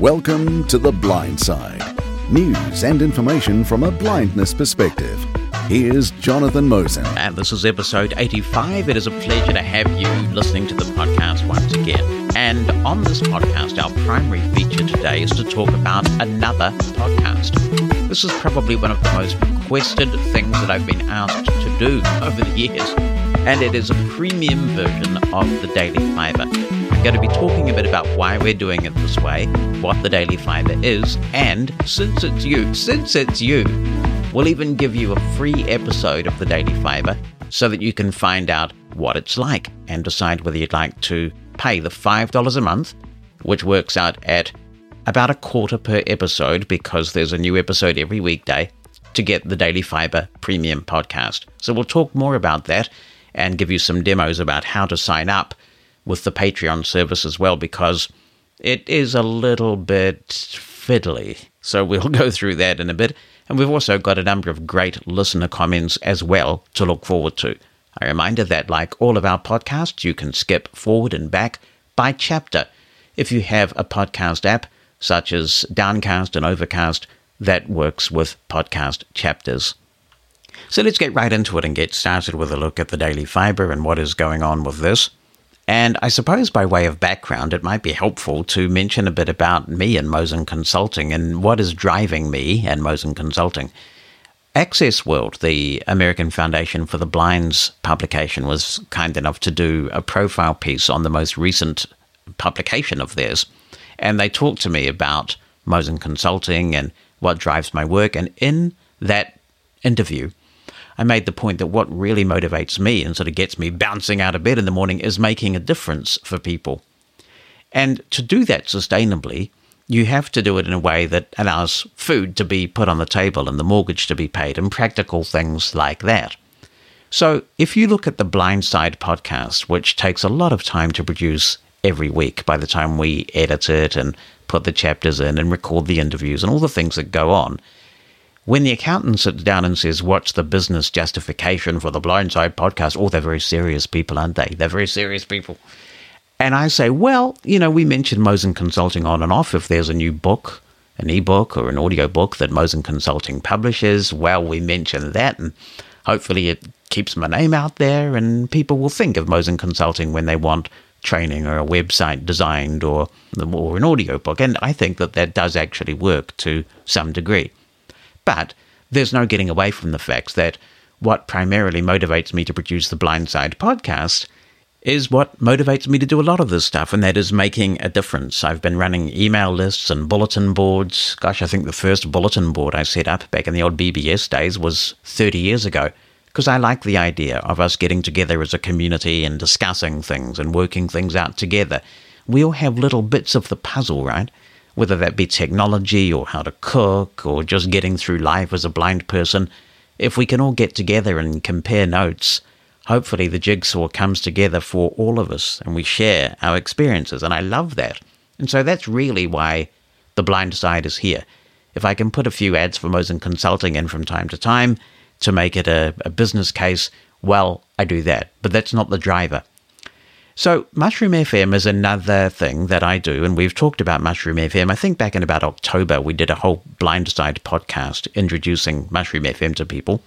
Welcome to The Blind Side news and information from a blindness perspective. Here's Jonathan Mosen. And this is episode 85. It is a pleasure to have you listening to the podcast once again. And on this podcast, our primary feature today is to talk about another podcast. This is probably one of the most requested things that I've been asked to do over the years. And it is a premium version of the Daily Fibre. I'm going to be talking a bit about why we're doing it this way, what the Daily Fibre is, and since it's you, since it's you, we'll even give you a free episode of the Daily Fibre so that you can find out what it's like and decide whether you'd like to pay the $5 a month, which works out at about a quarter per episode because there's a new episode every weekday to get the Daily Fibre Premium podcast. So we'll talk more about that and give you some demos about how to sign up with the Patreon service as well because it is a little bit fiddly. So we'll go through that in a bit. And we've also got a number of great listener comments as well to look forward to. A reminder that, like all of our podcasts, you can skip forward and back by chapter if you have a podcast app such as Downcast and Overcast that works with podcast chapters. So let's get right into it and get started with a look at the Daily Fibre and what is going on with this. And I suppose by way of background, it might be helpful to mention a bit about me and Mosen Consulting and what is driving me and Mosen Consulting. Access World, the American Foundation for the Blind's publication, was kind enough to do a profile piece on the most recent publication of theirs. And they talked to me about Mosen Consulting and what drives my work. And in that interview, I made the point that what really motivates me and sort of gets me bouncing out of bed in the morning is making a difference for people. And to do that sustainably, you have to do it in a way that allows food to be put on the table and the mortgage to be paid and practical things like that. So, if you look at the Blindside podcast, which takes a lot of time to produce every week by the time we edit it and put the chapters in and record the interviews and all the things that go on, when the accountant sits down and says, What's the business justification for the Blindside podcast? Oh, they're very serious people, aren't they? They're very serious people. And I say, Well, you know, we mentioned Mosen Consulting on and off. If there's a new book, an ebook or an audio book that Mosen Consulting publishes, well, we mention that. And hopefully it keeps my name out there and people will think of Mosen Consulting when they want training or a website designed or, or an audio book. And I think that that does actually work to some degree. But there's no getting away from the fact that what primarily motivates me to produce the Blindside podcast is what motivates me to do a lot of this stuff, and that is making a difference. I've been running email lists and bulletin boards. Gosh, I think the first bulletin board I set up back in the old BBS days was 30 years ago, because I like the idea of us getting together as a community and discussing things and working things out together. We all have little bits of the puzzle, right? Whether that be technology or how to cook or just getting through life as a blind person, if we can all get together and compare notes, hopefully the jigsaw comes together for all of us and we share our experiences. And I love that. And so that's really why the blind side is here. If I can put a few ads for Mosen Consulting in from time to time to make it a, a business case, well, I do that. But that's not the driver. So, Mushroom FM is another thing that I do, and we've talked about Mushroom FM. I think back in about October, we did a whole Blindside podcast introducing Mushroom FM to people.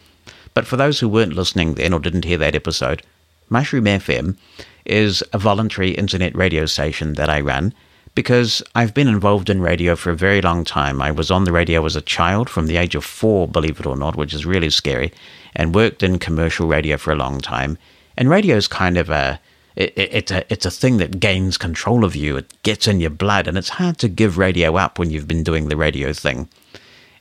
But for those who weren't listening then or didn't hear that episode, Mushroom FM is a voluntary internet radio station that I run because I've been involved in radio for a very long time. I was on the radio as a child from the age of four, believe it or not, which is really scary, and worked in commercial radio for a long time. And radio is kind of a it, it, it's a it's a thing that gains control of you. It gets in your blood, and it's hard to give radio up when you've been doing the radio thing.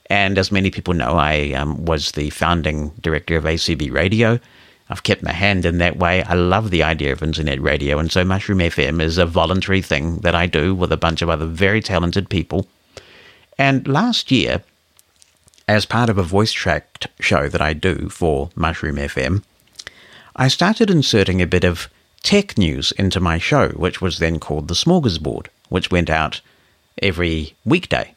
And as many people know, I um, was the founding director of ACB Radio. I've kept my hand in that way. I love the idea of internet radio, and so Mushroom FM is a voluntary thing that I do with a bunch of other very talented people. And last year, as part of a voice tracked show that I do for Mushroom FM, I started inserting a bit of tech news into my show, which was then called The Smorgasbord, which went out every weekday.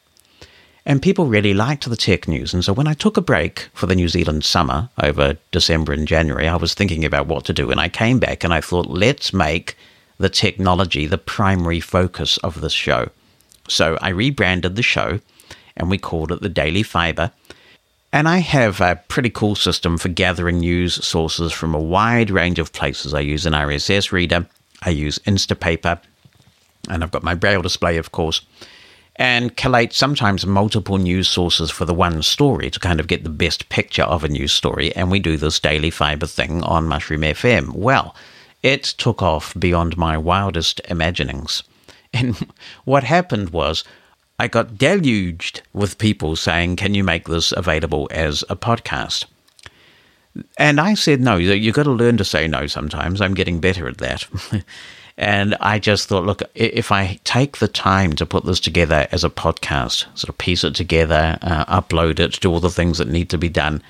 And people really liked the tech news. And so when I took a break for the New Zealand summer over December and January, I was thinking about what to do. And I came back and I thought, let's make the technology the primary focus of this show. So I rebranded the show and we called it the Daily Fibre. And I have a pretty cool system for gathering news sources from a wide range of places. I use an RSS reader, I use Instapaper, and I've got my Braille display, of course, and collate sometimes multiple news sources for the one story to kind of get the best picture of a news story. And we do this daily fibre thing on Mushroom FM. Well, it took off beyond my wildest imaginings. And what happened was, I got deluged with people saying, Can you make this available as a podcast? And I said, No, you've got to learn to say no sometimes. I'm getting better at that. and I just thought, look, if I take the time to put this together as a podcast, sort of piece it together, uh, upload it, do all the things that need to be done,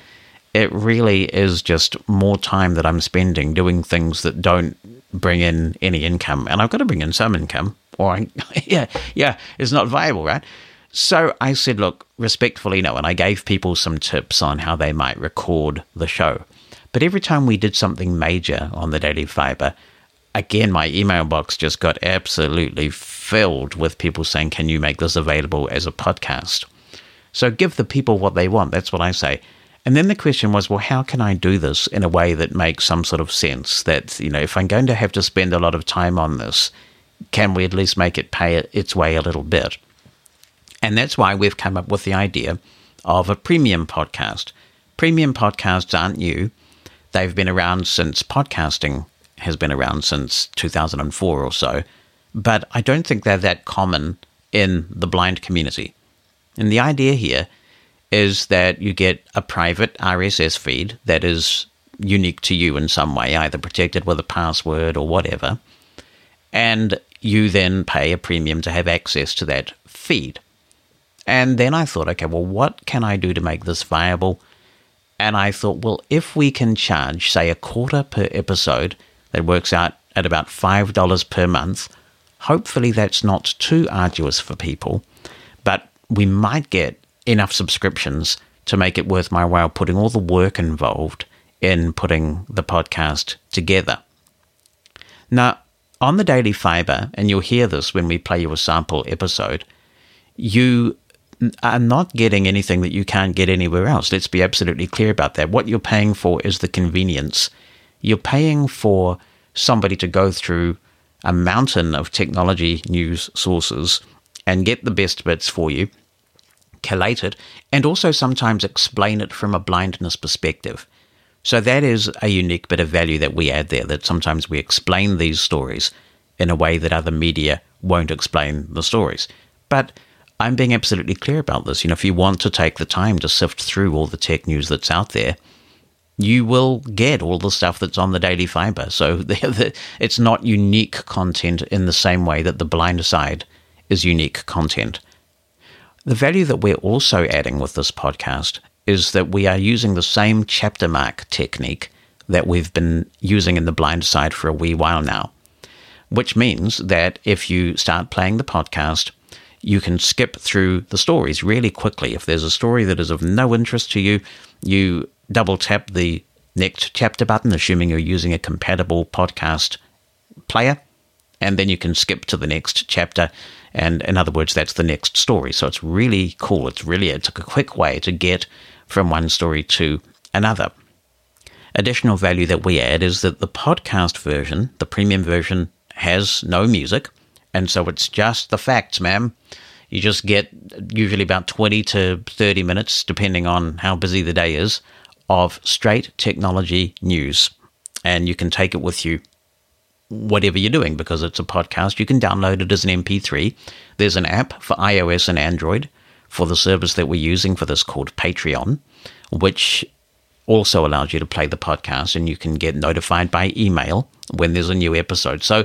it really is just more time that I'm spending doing things that don't bring in any income. And I've got to bring in some income or yeah, yeah, it's not viable, right? So I said, look, respectfully, no. And I gave people some tips on how they might record the show. But every time we did something major on the Daily Fibre, again, my email box just got absolutely filled with people saying, can you make this available as a podcast? So give the people what they want. That's what I say. And then the question was, well, how can I do this in a way that makes some sort of sense? That, you know, if I'm going to have to spend a lot of time on this, can we at least make it pay its way a little bit? And that's why we've come up with the idea of a premium podcast. Premium podcasts aren't new. They've been around since podcasting has been around since 2004 or so, but I don't think they're that common in the blind community. And the idea here is that you get a private RSS feed that is unique to you in some way, either protected with a password or whatever and you then pay a premium to have access to that feed. And then I thought, okay, well, what can I do to make this viable? And I thought, well, if we can charge, say, a quarter per episode, that works out at about $5 per month, hopefully that's not too arduous for people, but we might get enough subscriptions to make it worth my while putting all the work involved in putting the podcast together. Now, on the Daily Fibre, and you'll hear this when we play you a sample episode, you are not getting anything that you can't get anywhere else. Let's be absolutely clear about that. What you're paying for is the convenience. You're paying for somebody to go through a mountain of technology news sources and get the best bits for you, collate it, and also sometimes explain it from a blindness perspective. So that is a unique bit of value that we add there, that sometimes we explain these stories in a way that other media won't explain the stories. But I'm being absolutely clear about this. You know, if you want to take the time to sift through all the tech news that's out there, you will get all the stuff that's on the Daily Fibre. So the, it's not unique content in the same way that the blind side is unique content. The value that we're also adding with this podcast is that we are using the same chapter mark technique that we've been using in the blind side for a wee while now, which means that if you start playing the podcast, you can skip through the stories really quickly. If there's a story that is of no interest to you, you double tap the next chapter button, assuming you're using a compatible podcast player, and then you can skip to the next chapter. And in other words, that's the next story. So it's really cool. It's really it's a quick way to get from one story to another. Additional value that we add is that the podcast version, the premium version, has no music, and so it's just the facts, ma'am. You just get usually about 20 to 30 minutes, depending on how busy the day is, of straight technology news. And you can take it with you whatever you're doing because it's a podcast. You can download it as an MP3. There's an app for iOS and Android for the service that we're using for this called Patreon, which also allows you to play the podcast and you can get notified by email when there's a new episode. So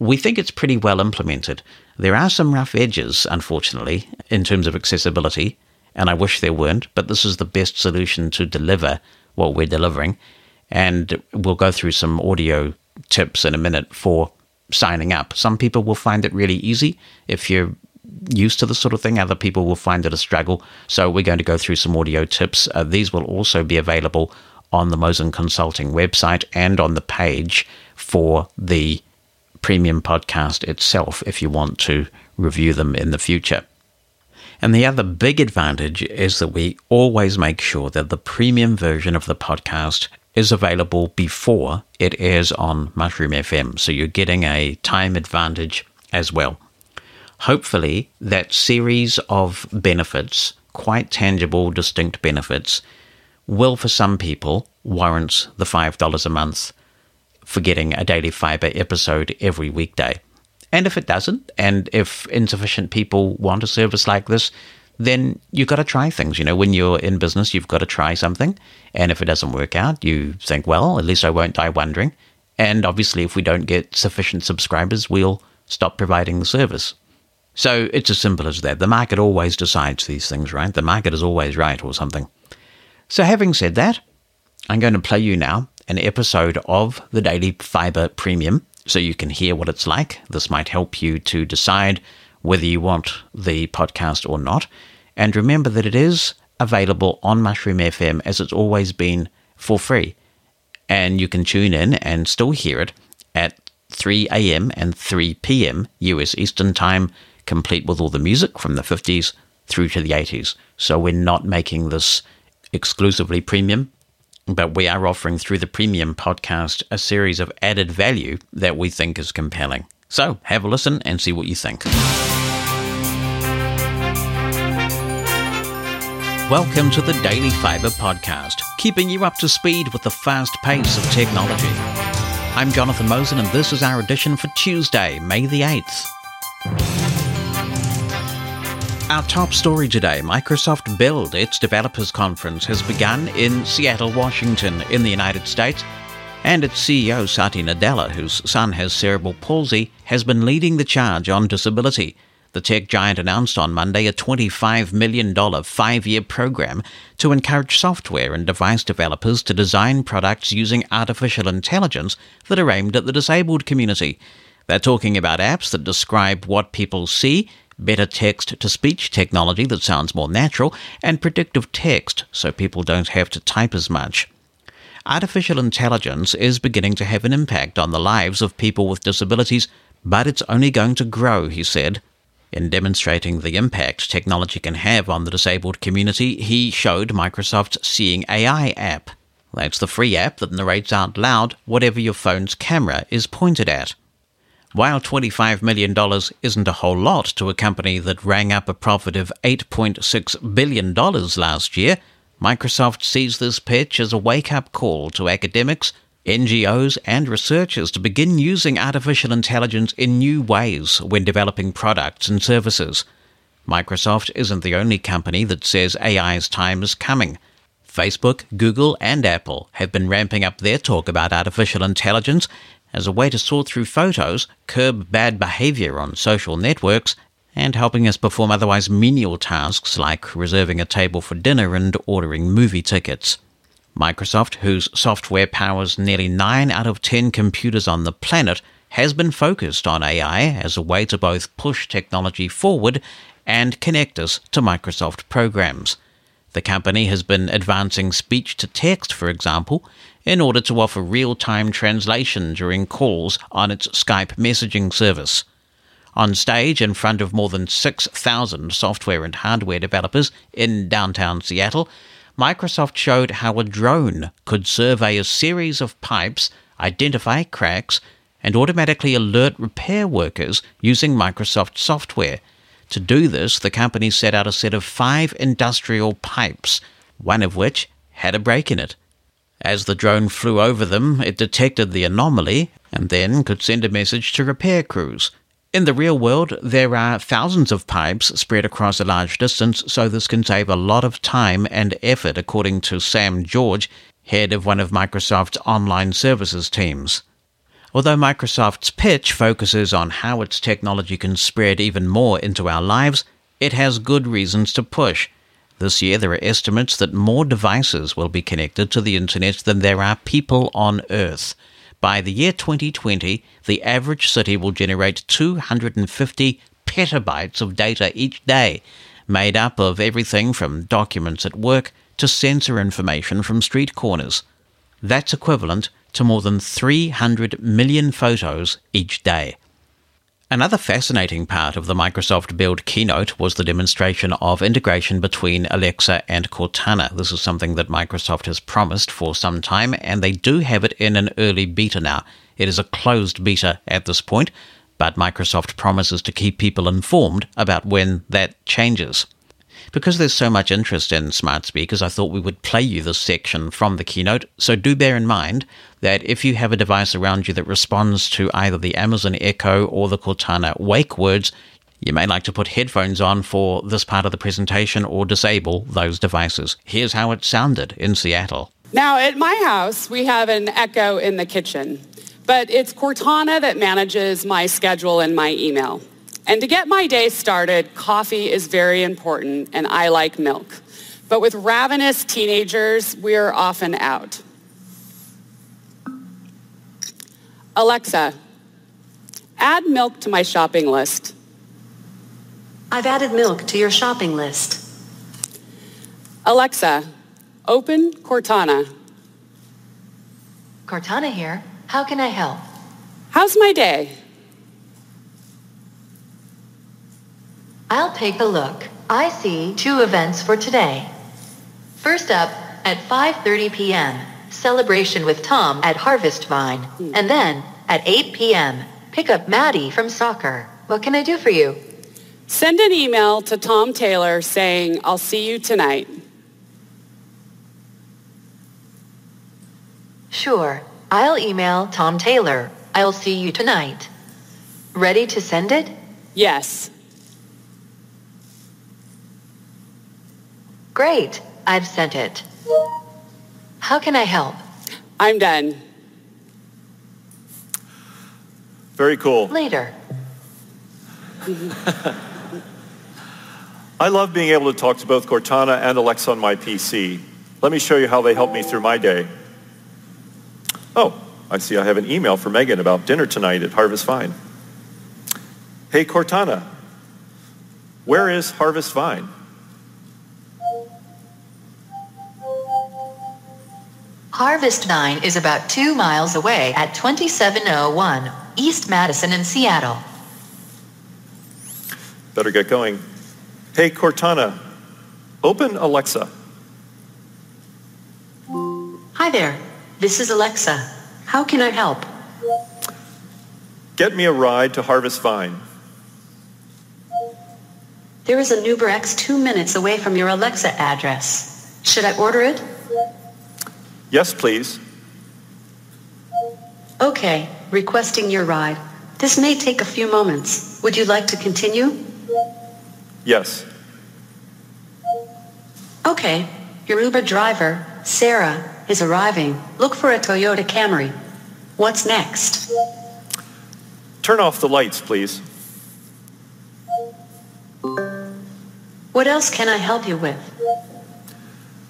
we think it's pretty well implemented. There are some rough edges, unfortunately, in terms of accessibility, and I wish there weren't, but this is the best solution to deliver what we're delivering. And we'll go through some audio tips in a minute for signing up. Some people will find it really easy. If you're used to this sort of thing. Other people will find it a struggle. So we're going to go through some audio tips. Uh, these will also be available on the Mosen Consulting website and on the page for the premium podcast itself if you want to review them in the future. And the other big advantage is that we always make sure that the premium version of the podcast is available before it airs on Mushroom FM. So you're getting a time advantage as well. Hopefully, that series of benefits, quite tangible, distinct benefits, will for some people warrant the $5 a month for getting a daily fibre episode every weekday. And if it doesn't, and if insufficient people want a service like this, then you've got to try things. You know, when you're in business, you've got to try something. And if it doesn't work out, you think, well, at least I won't die wondering. And obviously, if we don't get sufficient subscribers, we'll stop providing the service. So it's as simple as that. The market always decides these things, right? The market is always right or something. So, having said that, I'm going to play you now an episode of the Daily Fibre Premium so you can hear what it's like. This might help you to decide whether you want the podcast or not. And remember that it is available on Mushroom FM as it's always been for free. And you can tune in and still hear it at 3 a.m. and 3 p.m. US Eastern Time, complete with all the music from the 50s through to the 80s. So we're not making this exclusively premium but we are offering through the premium podcast a series of added value that we think is compelling. So have a listen and see what you think. Welcome to the Daily Fibre Podcast, keeping you up to speed with the fast pace of technology. I'm Jonathan Mosen, and this is our edition for Tuesday, May the 8th. Our top story today Microsoft Build, its developers conference, has begun in Seattle, Washington, in the United States. And its CEO, Satya Nadella, whose son has cerebral palsy, has been leading the charge on disability. The tech giant announced on Monday a $25 million five year program to encourage software and device developers to design products using artificial intelligence that are aimed at the disabled community. They're talking about apps that describe what people see better text to speech technology that sounds more natural, and predictive text so people don't have to type as much. Artificial intelligence is beginning to have an impact on the lives of people with disabilities, but it's only going to grow, he said. In demonstrating the impact technology can have on the disabled community, he showed Microsoft's Seeing AI app. That's the free app that narrates out loud whatever your phone's camera is pointed at. While $25 million isn't a whole lot to a company that rang up a profit of $8.6 billion last year, Microsoft sees this pitch as a wake up call to academics, NGOs, and researchers to begin using artificial intelligence in new ways when developing products and services. Microsoft isn't the only company that says AI's time is coming. Facebook, Google, and Apple have been ramping up their talk about artificial intelligence as a way to sort through photos, curb bad behavior on social networks, and helping us perform otherwise menial tasks like reserving a table for dinner and ordering movie tickets. Microsoft, whose software powers nearly 9 out of 10 computers on the planet, has been focused on AI as a way to both push technology forward and connect us to Microsoft programs. The company has been advancing speech to text, for example, in order to offer real time translation during calls on its Skype messaging service. On stage, in front of more than 6,000 software and hardware developers in downtown Seattle, Microsoft showed how a drone could survey a series of pipes, identify cracks, and automatically alert repair workers using Microsoft software to do this, the company set out a set of five industrial pipes, one of which had a break in it. As the drone flew over them, it detected the anomaly and then could send a message to repair crews. In the real world, there are thousands of pipes spread across a large distance, so this can save a lot of time and effort, according to Sam George, head of one of Microsoft's online services teams. Although Microsoft's pitch focuses on how its technology can spread even more into our lives, it has good reasons to push. This year, there are estimates that more devices will be connected to the Internet than there are people on Earth. By the year 2020, the average city will generate 250 petabytes of data each day, made up of everything from documents at work to sensor information from street corners. That's equivalent to more than 300 million photos each day. Another fascinating part of the Microsoft Build keynote was the demonstration of integration between Alexa and Cortana. This is something that Microsoft has promised for some time, and they do have it in an early beta now. It is a closed beta at this point, but Microsoft promises to keep people informed about when that changes. Because there's so much interest in smart speakers, I thought we would play you this section from the keynote. So do bear in mind that if you have a device around you that responds to either the Amazon Echo or the Cortana wake words, you may like to put headphones on for this part of the presentation or disable those devices. Here's how it sounded in Seattle. Now, at my house, we have an Echo in the kitchen, but it's Cortana that manages my schedule and my email. And to get my day started, coffee is very important, and I like milk. But with ravenous teenagers, we're often out. Alexa, add milk to my shopping list. I've added milk to your shopping list. Alexa, open Cortana. Cortana here. How can I help? How's my day? I'll take a look. I see two events for today. First up, at 5.30 p.m., celebration with Tom at Harvest Vine. And then, at 8 p.m., pick up Maddie from soccer. What can I do for you? Send an email to Tom Taylor saying, I'll see you tonight. Sure. I'll email Tom Taylor. I'll see you tonight. Ready to send it? Yes. Great. I've sent it. How can I help? I'm done. Very cool. Later. I love being able to talk to both Cortana and Alexa on my PC. Let me show you how they help me through my day. Oh, I see I have an email from Megan about dinner tonight at Harvest Vine. Hey Cortana, where is Harvest Vine? Harvest Vine is about two miles away at 2701 East Madison in Seattle. Better get going. Hey Cortana, open Alexa. Hi there. This is Alexa. How can I help? Get me a ride to Harvest Vine. There is an Uber X two minutes away from your Alexa address. Should I order it? Yes, please. Okay, requesting your ride. This may take a few moments. Would you like to continue? Yes. Okay, your Uber driver, Sarah, is arriving. Look for a Toyota Camry. What's next? Turn off the lights, please. What else can I help you with?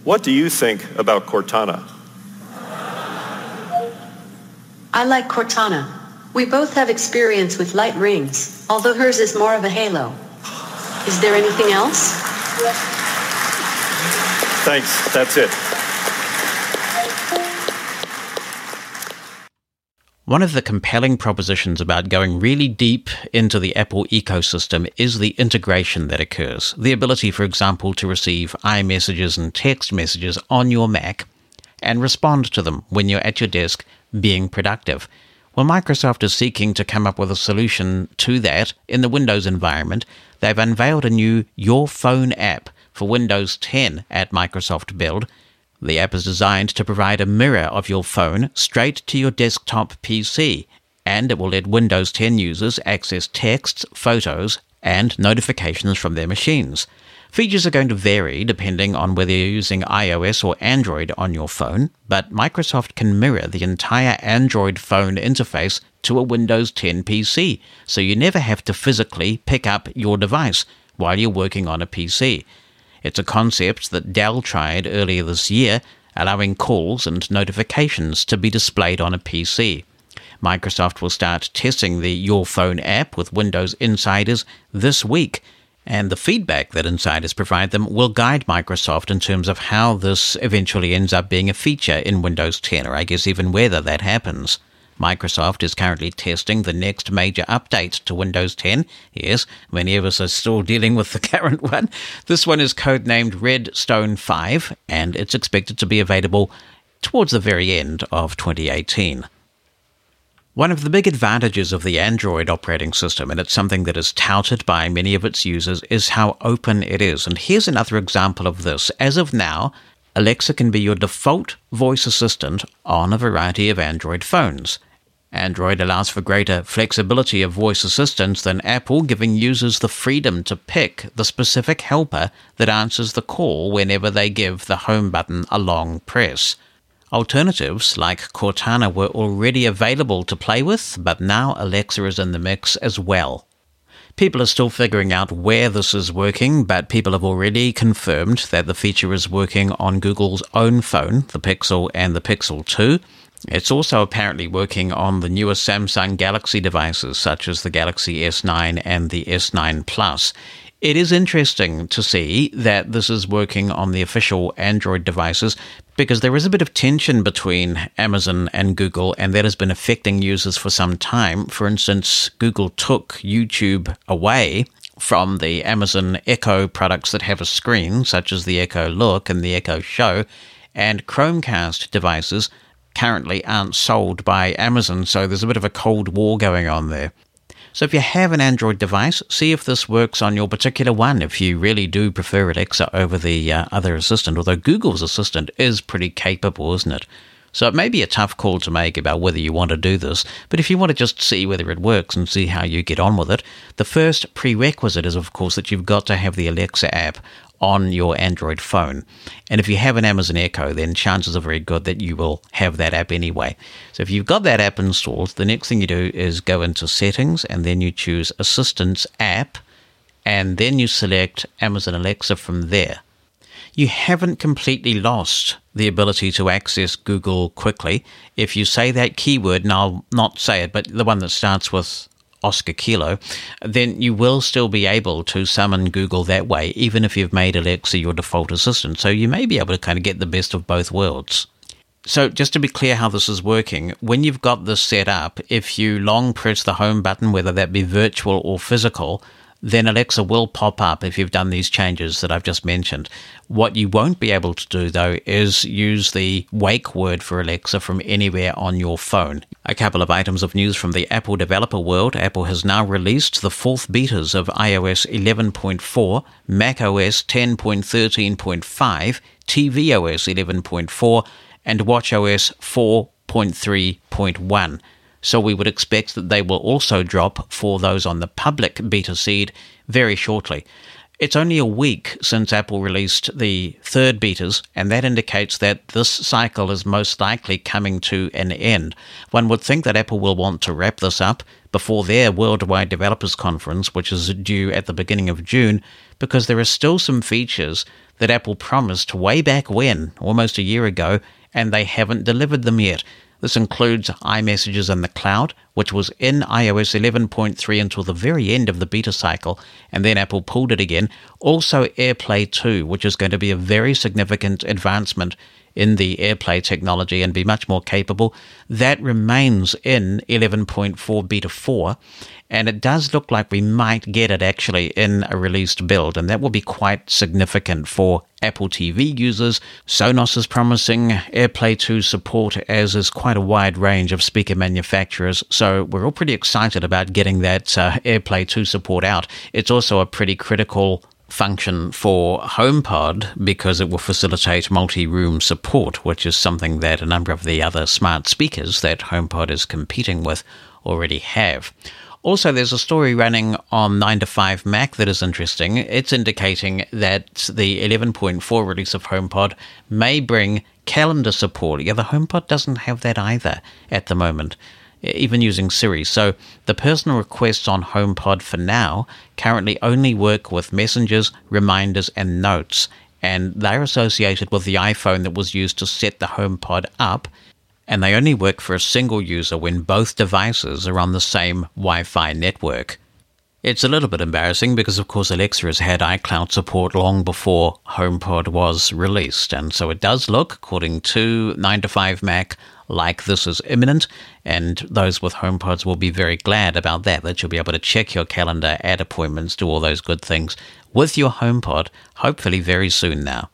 What do you think about Cortana? I like Cortana. We both have experience with light rings, although hers is more of a halo. Is there anything else? Thanks, that's it. One of the compelling propositions about going really deep into the Apple ecosystem is the integration that occurs. The ability, for example, to receive iMessages and text messages on your Mac and respond to them when you're at your desk being productive. Well, Microsoft is seeking to come up with a solution to that in the Windows environment. They've unveiled a new Your Phone app for Windows 10 at Microsoft Build. The app is designed to provide a mirror of your phone straight to your desktop PC, and it will let Windows 10 users access texts, photos, and notifications from their machines. Features are going to vary depending on whether you're using iOS or Android on your phone, but Microsoft can mirror the entire Android phone interface to a Windows 10 PC, so you never have to physically pick up your device while you're working on a PC. It's a concept that Dell tried earlier this year, allowing calls and notifications to be displayed on a PC. Microsoft will start testing the Your Phone app with Windows insiders this week, and the feedback that insiders provide them will guide Microsoft in terms of how this eventually ends up being a feature in Windows 10, or I guess even whether that happens. Microsoft is currently testing the next major update to Windows 10. Yes, many of us are still dealing with the current one. This one is codenamed Redstone 5, and it's expected to be available towards the very end of 2018. One of the big advantages of the Android operating system, and it's something that is touted by many of its users, is how open it is. And here's another example of this. As of now, Alexa can be your default voice assistant on a variety of Android phones. Android allows for greater flexibility of voice assistants than Apple, giving users the freedom to pick the specific helper that answers the call whenever they give the home button a long press. Alternatives like Cortana were already available to play with, but now Alexa is in the mix as well. People are still figuring out where this is working, but people have already confirmed that the feature is working on Google's own phone, the Pixel and the Pixel 2. It's also apparently working on the newer Samsung Galaxy devices, such as the Galaxy S9 and the S9 Plus. It is interesting to see that this is working on the official Android devices because there is a bit of tension between Amazon and Google, and that has been affecting users for some time. For instance, Google took YouTube away from the Amazon Echo products that have a screen, such as the Echo Look and the Echo Show, and Chromecast devices currently aren't sold by Amazon, so there's a bit of a cold war going on there. So if you have an Android device, see if this works on your particular one. If you really do prefer Alexa over the uh, other assistant, although Google's assistant is pretty capable, isn't it? So it may be a tough call to make about whether you want to do this, but if you want to just see whether it works and see how you get on with it, the first prerequisite is, of course, that you've got to have the Alexa app on your Android phone. And if you have an Amazon Echo, then chances are very good that you will have that app anyway. So if you've got that app installed, the next thing you do is go into settings and then you choose Assistance app and then you select Amazon Alexa from there. You haven't completely lost the ability to access Google quickly. If you say that keyword, and I'll not say it, but the one that starts with Oscar Kilo, then you will still be able to summon Google that way, even if you've made Alexa your default assistant. So you may be able to kind of get the best of both worlds. So, just to be clear how this is working, when you've got this set up, if you long press the home button, whether that be virtual or physical, then Alexa will pop up if you've done these changes that I've just mentioned. What you won't be able to do though is use the wake word for Alexa from anywhere on your phone. A couple of items of news from the Apple developer world. Apple has now released the fourth betas of iOS 11.4, macOS 10.13.5, tvOS 11.4, and watchOS 4.3.1 so we would expect that they will also drop for those on the public beta seed very shortly. It's only a week since Apple released the third betas, and that indicates that this cycle is most likely coming to an end. One would think that Apple will want to wrap this up before their Worldwide Developers Conference, which is due at the beginning of June, because there are still some features that Apple promised way back when, almost a year ago, and they haven't delivered them yet. This includes iMessages in the cloud, which was in iOS 11.3 until the very end of the beta cycle, and then Apple pulled it again. Also, AirPlay 2, which is going to be a very significant advancement in the AirPlay technology and be much more capable. That remains in 11.4 beta 4, and it does look like we might get it actually in a released build, and that will be quite significant for Apple TV users. Sonos is promising AirPlay 2 support, as is quite a wide range of speaker manufacturers, so we're all pretty excited about getting that uh, AirPlay 2 support out. It's also a pretty critical function for HomePod because it will facilitate multi room support, which is something that a number of the other smart speakers that HomePod is competing with already have. Also, there's a story running on 9 to 5 Mac that is interesting. It's indicating that the 11.4 release of HomePod may bring calendar support. Yeah, the HomePod doesn't have that either at the moment even using Siri. So the personal requests on HomePod for now currently only work with messages, reminders, and notes, and they're associated with the iPhone that was used to set the HomePod up. And they only work for a single user when both devices are on the same Wi Fi network. It's a little bit embarrassing because, of course, Alexa has had iCloud support long before HomePod was released, and so it does look, according to 9 to 5 Mac, like this is imminent, and those with HomePods will be very glad about that, that you'll be able to check your calendar, add appointments, do all those good things with your HomePod, hopefully very soon now.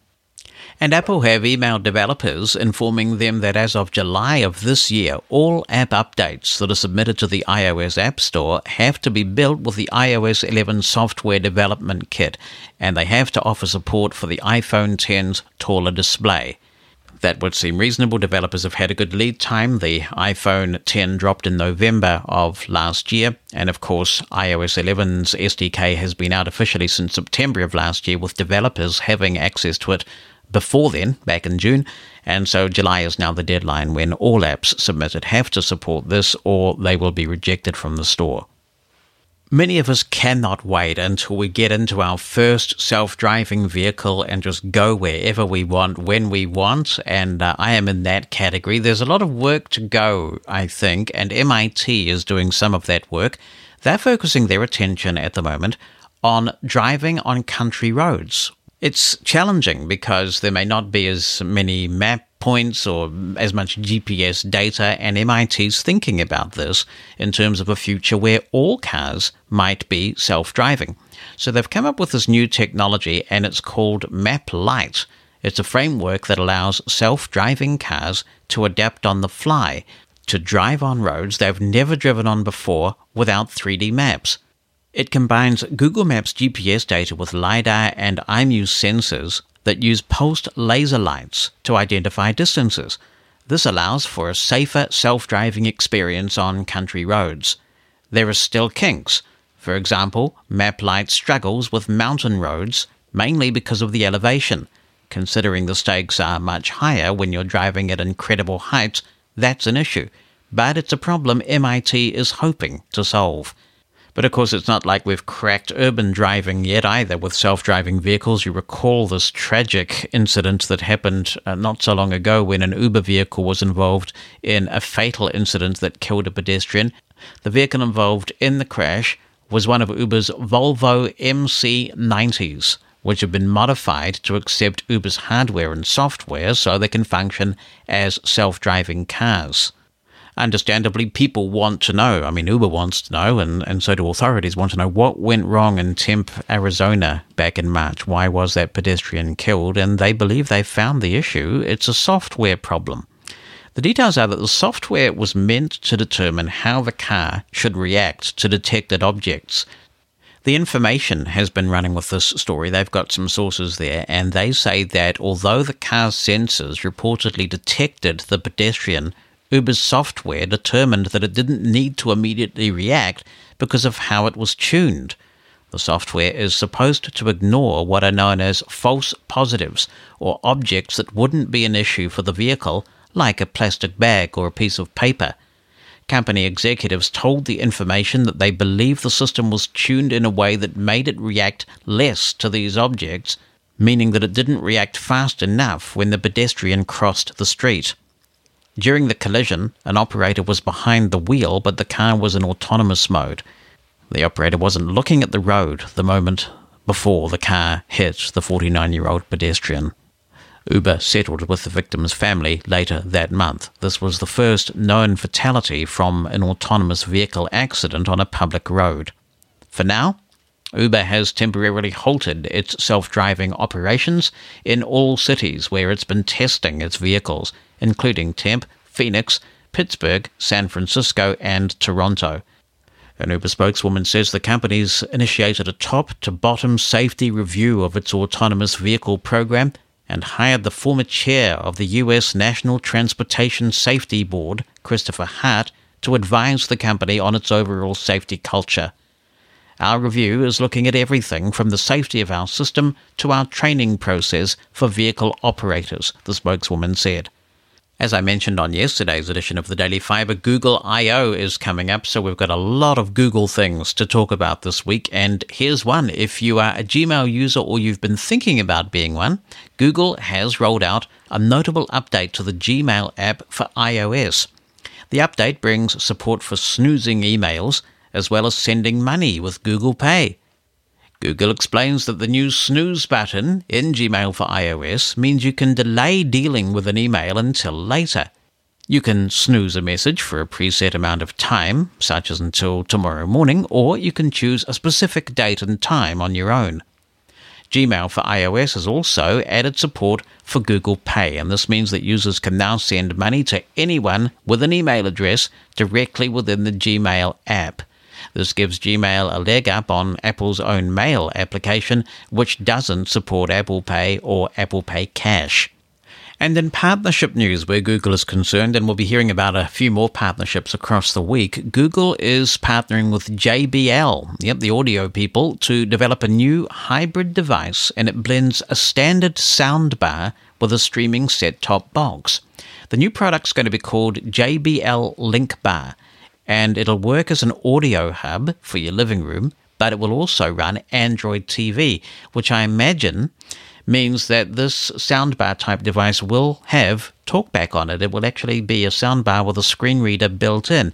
And Apple have emailed developers informing them that as of July of this year, all app updates that are submitted to the iOS App Store have to be built with the iOS 11 software development kit, and they have to offer support for the iPhone 10's taller display. That would seem reasonable. Developers have had a good lead time. The iPhone 10 dropped in November of last year, and of course, iOS 11's SDK has been out officially since September of last year, with developers having access to it before then, back in June, and so July is now the deadline when all apps submitted have to support this or they will be rejected from the store. Many of us cannot wait until we get into our first self driving vehicle and just go wherever we want, when we want, and uh, I am in that category. There's a lot of work to go, I think, and MIT is doing some of that work. They're focusing their attention at the moment on driving on country roads it's challenging because there may not be as many map points or as much GPS data, and MIT's thinking about this in terms of a future where all cars might be self driving. So they've come up with this new technology, and it's called MapLite. It's a framework that allows self driving cars to adapt on the fly to drive on roads they've never driven on before without 3D maps. It combines Google Maps GPS data with LiDAR and IMU sensors that use pulsed laser lights to identify distances. This allows for a safer self driving experience on country roads. There are still kinks. For example, MapLite struggles with mountain roads mainly because of the elevation. Considering the stakes are much higher when you're driving at incredible heights, that's an issue. But it's a problem MIT is hoping to solve. But of course, it's not like we've cracked urban driving yet either with self driving vehicles. You recall this tragic incident that happened uh, not so long ago when an Uber vehicle was involved in a fatal incident that killed a pedestrian. The vehicle involved in the crash was one of Uber's Volvo XC90s, which have been modified to accept Uber's hardware and software so they can function as self driving cars understandably, people want to know. I mean, Uber wants to know, and, and so do authorities want to know what went wrong in Tempe, Arizona back in March. Why was that pedestrian killed? And they believe they found the issue. It's a software problem. The details are that the software was meant to determine how the car should react to detected objects. The information has been running with this story. They've got some sources there, and they say that although the car's sensors reportedly detected the pedestrian Uber's software determined that it didn't need to immediately react because of how it was tuned. The software is supposed to ignore what are known as false positives, or objects that wouldn't be an issue for the vehicle, like a plastic bag or a piece of paper. Company executives told the information that they believe the system was tuned in a way that made it react less to these objects, meaning that it didn't react fast enough when the pedestrian crossed the street. During the collision, an operator was behind the wheel, but the car was in autonomous mode. The operator wasn't looking at the road the moment before the car hit the 49 year old pedestrian. Uber settled with the victim's family later that month. This was the first known fatality from an autonomous vehicle accident on a public road. For now, Uber has temporarily halted its self driving operations in all cities where it's been testing its vehicles including Tempe, Phoenix, Pittsburgh, San Francisco, and Toronto. An Uber spokeswoman says the company's initiated a top to bottom safety review of its autonomous vehicle program and hired the former chair of the U.S. National Transportation Safety Board, Christopher Hart, to advise the company on its overall safety culture. Our review is looking at everything from the safety of our system to our training process for vehicle operators, the spokeswoman said. As I mentioned on yesterday's edition of the Daily Fibre, Google I/O is coming up, so we've got a lot of Google things to talk about this week. And here's one. If you are a Gmail user or you've been thinking about being one, Google has rolled out a notable update to the Gmail app for iOS. The update brings support for snoozing emails as well as sending money with Google Pay. Google explains that the new snooze button in Gmail for iOS means you can delay dealing with an email until later. You can snooze a message for a preset amount of time, such as until tomorrow morning, or you can choose a specific date and time on your own. Gmail for iOS has also added support for Google Pay, and this means that users can now send money to anyone with an email address directly within the Gmail app. This gives Gmail a leg up on Apple's own mail application, which doesn't support Apple Pay or Apple Pay Cash. And in partnership news, where Google is concerned, and we'll be hearing about a few more partnerships across the week, Google is partnering with JBL, yep, the audio people, to develop a new hybrid device, and it blends a standard soundbar with a streaming set top box. The new product's going to be called JBL Link Bar, and it'll work as an audio hub for your living room, but it will also run Android TV, which I imagine means that this soundbar type device will have TalkBack on it. It will actually be a soundbar with a screen reader built in.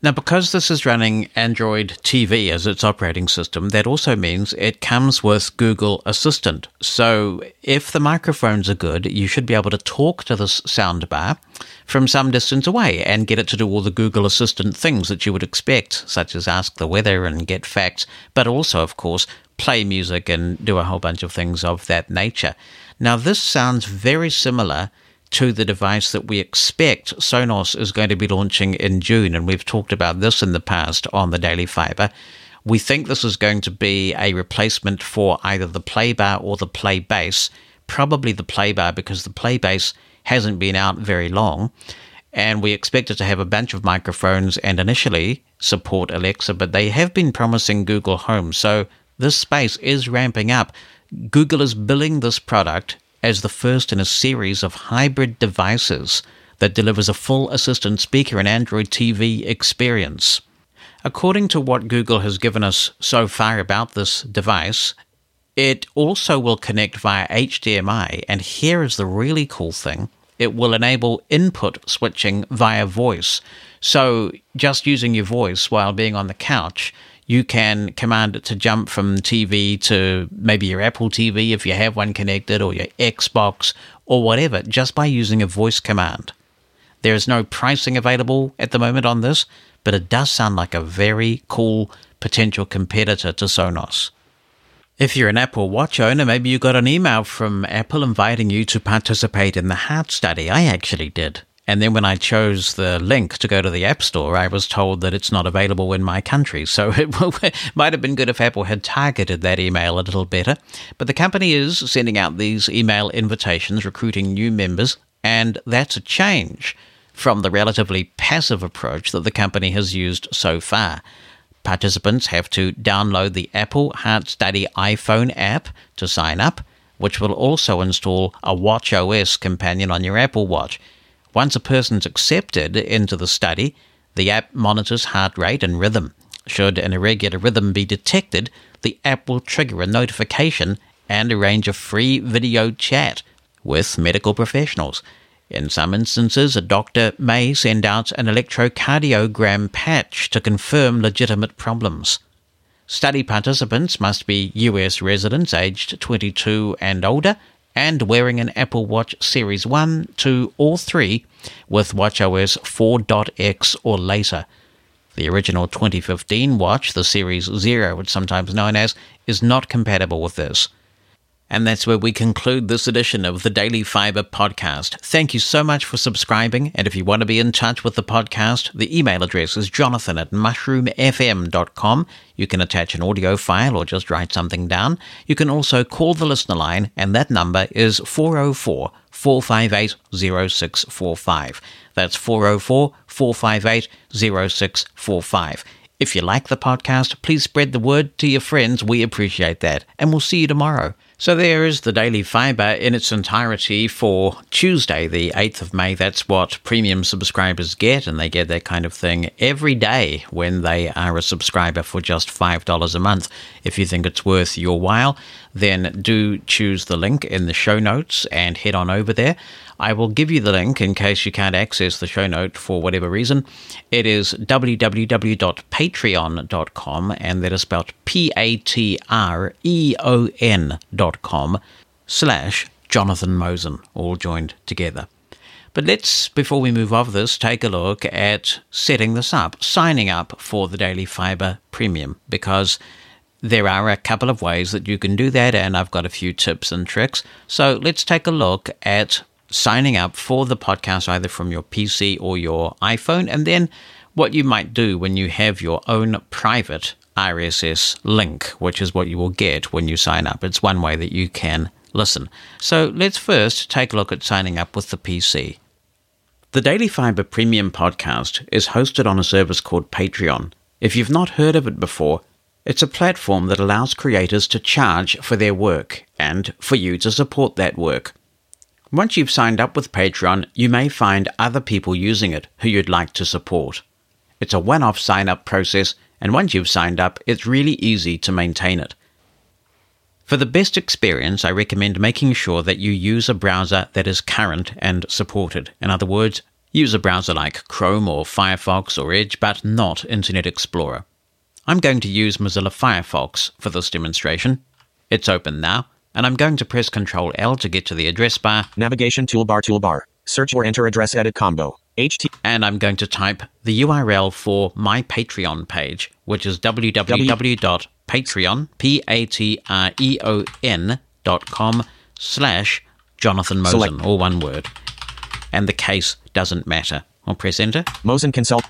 Now, because this is running Android TV as its operating system, that also means it comes with Google Assistant. So, if the microphones are good, you should be able to talk to this soundbar from some distance away and get it to do all the Google Assistant things that you would expect, such as ask the weather and get facts, but also, of course, play music and do a whole bunch of things of that nature. Now, this sounds very similar to the device that we expect Sonos is going to be launching in June. And we've talked about this in the past on the Daily Fibre. We think this is going to be a replacement for either the Playbar or the Playbase, probably the Playbar because the Playbase hasn't been out very long. And we expect it to have a bunch of microphones and initially support Alexa, but they have been promising Google Home. So this space is ramping up. Google is billing this product as the first in a series of hybrid devices that delivers a full assistant speaker and Android TV experience. According to what Google has given us so far about this device, it also will connect via HDMI, and here is the really cool thing it will enable input switching via voice. So, just using your voice while being on the couch, you can command it to jump from TV to maybe your Apple TV if you have one connected, or your Xbox, or whatever, just by using a voice command. There is no pricing available at the moment on this, but it does sound like a very cool potential competitor to Sonos. If you're an Apple Watch owner, maybe you got an email from Apple inviting you to participate in the heart study. I actually did. And then when I chose the link to go to the App Store, I was told that it's not available in my country. So it might have been good if Apple had targeted that email a little better. But the company is sending out these email invitations, recruiting new members, and that's a change from the relatively passive approach that the company has used so far. Participants have to download the Apple Heart Study iPhone app to sign up, which will also install a Watch OS companion on your Apple Watch. Once a person's accepted into the study, the app monitors heart rate and rhythm. Should an irregular rhythm be detected, the app will trigger a notification and arrange a free video chat with medical professionals. In some instances, a doctor may send out an electrocardiogram patch to confirm legitimate problems. Study participants must be US residents aged 22 and older and wearing an Apple Watch Series 1, 2, or 3 with WatchOS 4.x or later. The original 2015 watch, the Series 0, it's sometimes known as, is not compatible with this. And that's where we conclude this edition of the Daily Fibre podcast. Thank you so much for subscribing. And if you want to be in touch with the podcast, the email address is jonathan at mushroomfm.com. You can attach an audio file or just write something down. You can also call the listener line, and that number is 404 458 0645. That's 404 458 0645. If you like the podcast, please spread the word to your friends. We appreciate that. And we'll see you tomorrow. So there is the daily fibre in its entirety for Tuesday, the 8th of May. That's what premium subscribers get, and they get that kind of thing every day when they are a subscriber for just $5 a month. If you think it's worth your while, then do choose the link in the show notes and head on over there. I will give you the link in case you can't access the show note for whatever reason. It is www.patreon.com, and that is spelled P A T R E O N dot com slash Jonathan Mosen, all joined together. But let's, before we move off this, take a look at setting this up, signing up for the Daily Fibre Premium, because there are a couple of ways that you can do that, and I've got a few tips and tricks. So let's take a look at signing up for the podcast either from your PC or your iPhone, and then what you might do when you have your own private RSS link, which is what you will get when you sign up. It's one way that you can listen. So let's first take a look at signing up with the PC. The Daily Fibre Premium podcast is hosted on a service called Patreon. If you've not heard of it before, it's a platform that allows creators to charge for their work and for you to support that work. Once you've signed up with Patreon, you may find other people using it who you'd like to support. It's a one off sign up process, and once you've signed up, it's really easy to maintain it. For the best experience, I recommend making sure that you use a browser that is current and supported. In other words, use a browser like Chrome or Firefox or Edge, but not Internet Explorer. I'm going to use Mozilla Firefox for this demonstration. It's open now, and I'm going to press Ctrl L to get to the address bar. Navigation toolbar toolbar. Search or enter address edit combo. HT and I'm going to type the URL for my Patreon page, which is www.patreon, P-A-T-R-E-O-N dot com slash Jonathan Mosen, Select. all one word. And the case doesn't matter. I'll press enter. Mosen Consult.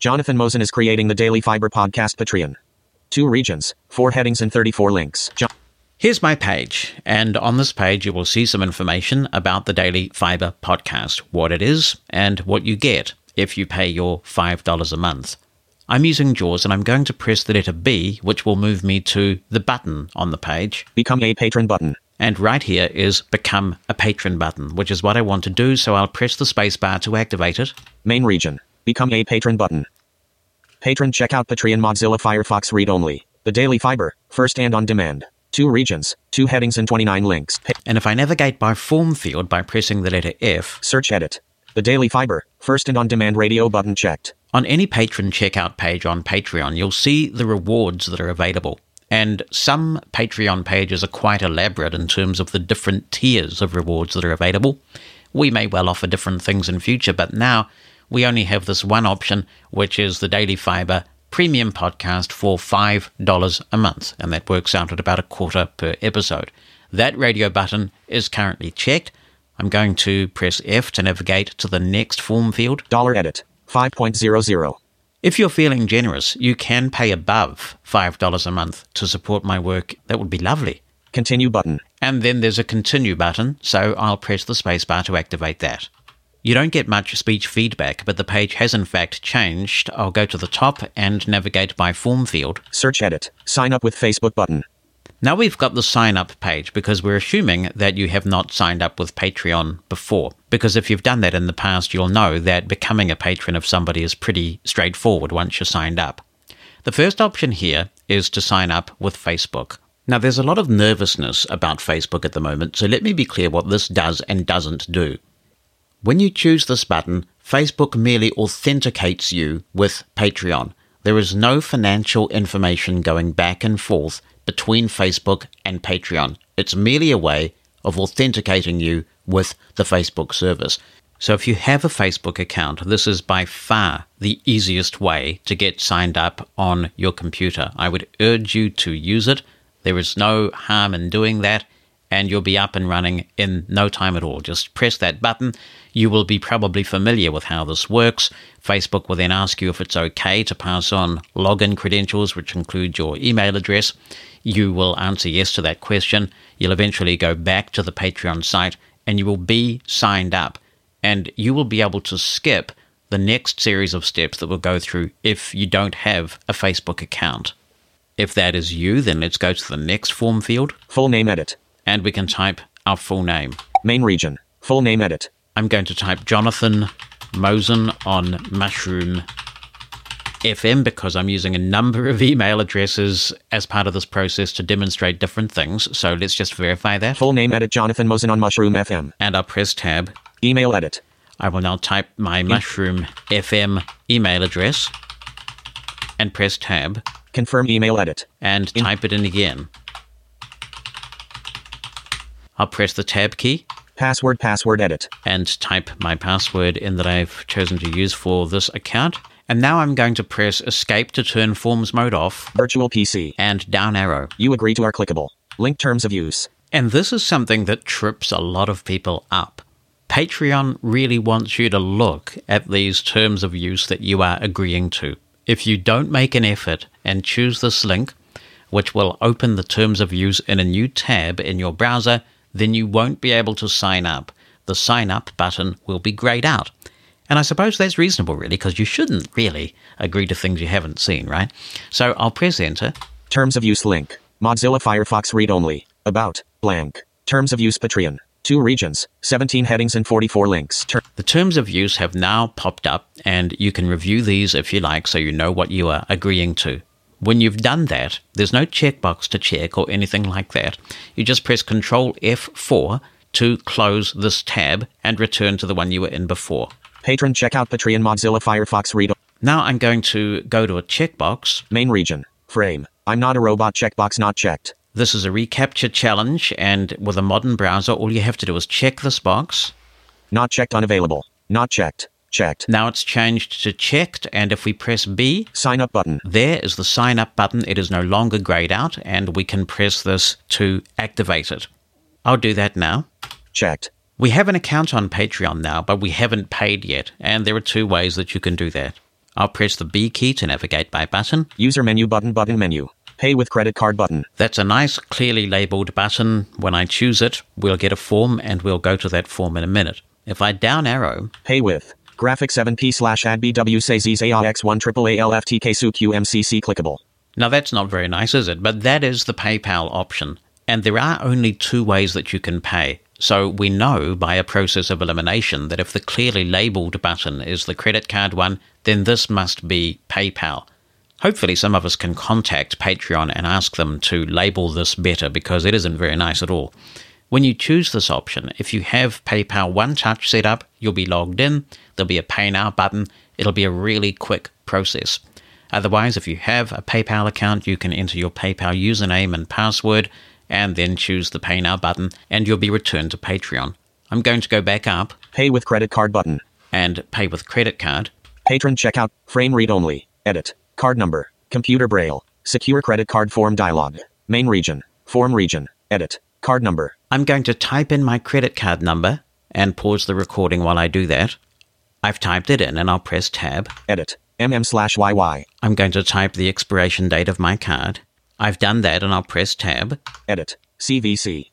Jonathan Mosen is creating the Daily Fibre Podcast Patreon. Two regions, four headings, and 34 links. Jo- Here's my page, and on this page you will see some information about the Daily Fibre podcast, what it is, and what you get if you pay your $5 a month. I'm using JAWS and I'm going to press the letter B, which will move me to the button on the page. Become a patron button. And right here is Become a Patron button, which is what I want to do, so I'll press the spacebar to activate it. Main region. Become a patron button. Patron checkout Patreon Mozilla Firefox read only. The Daily Fibre, first and on demand. Two regions, two headings, and 29 links. And if I navigate by form field by pressing the letter F, search edit. The Daily Fibre, first and on demand radio button checked. On any patron checkout page on Patreon, you'll see the rewards that are available. And some Patreon pages are quite elaborate in terms of the different tiers of rewards that are available. We may well offer different things in future, but now we only have this one option, which is the Daily Fibre Premium Podcast for $5 a month. And that works out at about a quarter per episode. That radio button is currently checked. I'm going to press F to navigate to the next form field. Dollar edit. 5.00. If you're feeling generous, you can pay above $5 a month to support my work. That would be lovely. Continue button. And then there's a continue button, so I'll press the spacebar to activate that. You don't get much speech feedback, but the page has in fact changed. I'll go to the top and navigate by form field. Search edit. Sign up with Facebook button. Now we've got the sign up page because we're assuming that you have not signed up with Patreon before. Because if you've done that in the past, you'll know that becoming a patron of somebody is pretty straightforward once you're signed up. The first option here is to sign up with Facebook. Now, there's a lot of nervousness about Facebook at the moment, so let me be clear what this does and doesn't do. When you choose this button, Facebook merely authenticates you with Patreon. There is no financial information going back and forth between Facebook and Patreon. It's merely a way of authenticating you with the Facebook service. So if you have a Facebook account, this is by far the easiest way to get signed up on your computer. I would urge you to use it. There is no harm in doing that, and you'll be up and running in no time at all. Just press that button. You will be probably familiar with how this works. Facebook will then ask you if it's okay to pass on login credentials, which include your email address. You will answer yes to that question. You'll eventually go back to the Patreon site and you will be signed up. And you will be able to skip the next series of steps that we'll go through if you don't have a Facebook account. If that is you, then let's go to the next form field Full name edit. and we can type our full name. Main region. Full name edit. I'm going to type Jonathan Mosen on Mushroom FM because I'm using a number of email addresses as part of this process to demonstrate different things. So let's just verify that. Full name edit Jonathan Mosen on Mushroom FM. And I'll press tab. Email edit. I will now type my Mushroom FM email address and press tab Confirm email edit. and type it in again. I'll press the tab key Password, password edit. and type my password in that I've chosen to use for this account. And now I'm going to press escape to turn forms mode off Virtual PC. and down arrow. You agree to our clickable. Link terms of use. And this is something that trips a lot of people up. Patreon really wants you to look at these terms of use that you are agreeing to. If you don't make an effort and choose this link, which will open the terms of use in a new tab in your browser, then you won't be able to sign up. The sign up button will be grayed out. And I suppose that's reasonable, really, because you shouldn't really agree to things you haven't seen, right? So I'll press enter. Terms of use link. Mozilla Firefox read only. About. Blank. Terms of use Patreon. Two regions. 17 headings and 44 links. Ter- The terms of use have now popped up, and you can review these if you like so you know what you are agreeing to. When you've done that, there's no checkbox to check or anything like that. You just press Control F4 to close this tab and return to the one you were in before. Patron checkout Patreon Mozilla Firefox read Now I'm going to go to a checkbox. main region. Frame. I'm not a robot checkbox not checked. This is a reCAPTCHA challenge, and with a modern browser, all you have to do is check this box. Not checked unavailable. Not checked. Checked. Now it's changed to checked, and if we press B, Sign up button. There is the sign up button. It is no longer grayed out, and we can press this to activate it. I'll do that now. Checked. We have an account on Patreon now, but we haven't paid yet, and there are two ways that you can do that. I'll press the B key to navigate by button. User menu button button menu. Pay with credit card button. That's a nice, clearly labeled button. When I choose it, we'll get a form, and we'll go to that form in a minute. If I down arrow, Pay with. Graphic 7p slash ad BW says AX1 triple ALFTK SUQ MCC clickable. Now, that's not very nice, is it? But that is the PayPal option. And there are only two ways that you can pay. So we know by a process of elimination that if the clearly labeled button is the credit card one, then this must be PayPal. Hopefully, some of us can contact Patreon and ask them to label this better because it isn't very nice at all. When you choose this option, if you have PayPal One Touch set up, you'll be logged in, there'll be a Pay Now button, it'll be a really quick process. Otherwise, if you have a PayPal account, you can enter your PayPal username and password and then choose the Pay Now button, and you'll be returned to Patreon. I'm going to go back up Pay with credit card button. and pay with credit card. Patron checkout. Frame read only. Edit. Card number. Computer braille. Secure credit card form dialog. Main region. Form region. Edit. Card number. I'm going to type in my credit card number and pause the recording while I do that. I've typed it in and I'll press tab. Edit. MM slash YY. I'm going to type the expiration date of my card. I've done that and I'll press tab. Edit. CVC.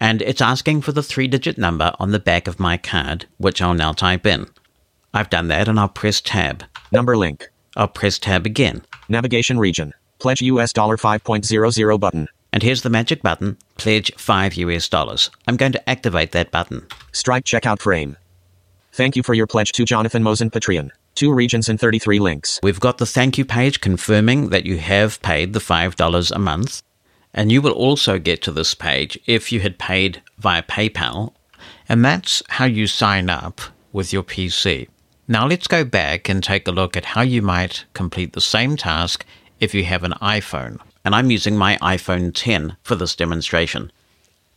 And it's asking for the three digit number on the back of my card, which I'll now type in. I've done that and I'll press tab. Number link. I'll press tab again. Navigation region. Pledge US dollar 5.00 button. And here's the magic button pledge 5 US dollars. I'm going to activate that button. Stripe checkout frame. Thank you for your pledge to Jonathan Mosen Patreon. Two regions and 33 links. We've got the thank you page confirming that you have paid the $5 a month. And you will also get to this page if you had paid via PayPal. And that's how you sign up with your PC. Now let's go back and take a look at how you might complete the same task if you have an iPhone. And I'm using my iPhone 10 for this demonstration.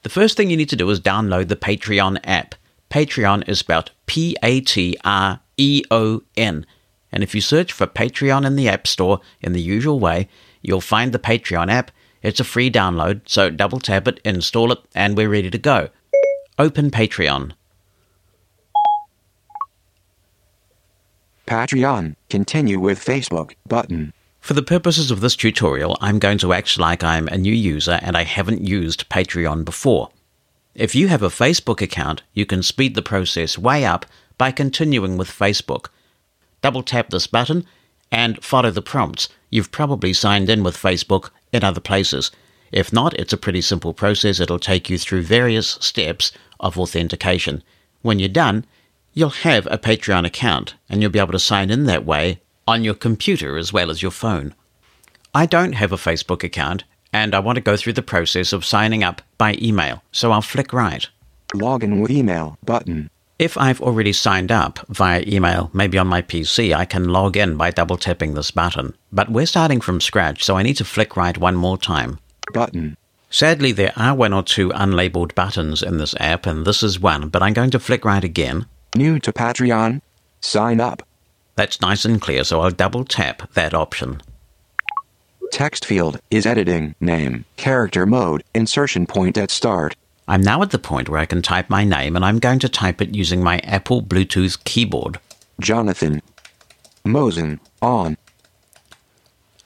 The first thing you need to do is download the Patreon app. Patreon is spelled P A T R E O N. And if you search for Patreon in the App Store in the usual way, you'll find the Patreon app. It's a free download, so double tap it, install it, and we're ready to go. Open Patreon. Patreon. Continue with Facebook button. For the purposes of this tutorial, I'm going to act like I'm a new user and I haven't used Patreon before. If you have a Facebook account, you can speed the process way up by continuing with Facebook. Double tap this button and follow the prompts. You've probably signed in with Facebook in other places. If not, it's a pretty simple process. It'll take you through various steps of authentication. When you're done, you'll have a Patreon account and you'll be able to sign in that way on your computer as well as your phone. I don't have a Facebook account and I want to go through the process of signing up by email, so I'll flick right. Login with email button. If I've already signed up via email, maybe on my PC, I can log in by double tapping this button. But we're starting from scratch, so I need to flick right one more time. Button. Sadly, there are one or two unlabeled buttons in this app, and this is one, but I'm going to flick right again. New to Patreon? Sign up. That's nice and clear, so I'll double tap that option. Text field is editing, name, character mode, insertion point at start. I'm now at the point where I can type my name, and I'm going to type it using my Apple Bluetooth keyboard. Jonathan. Mosen, on.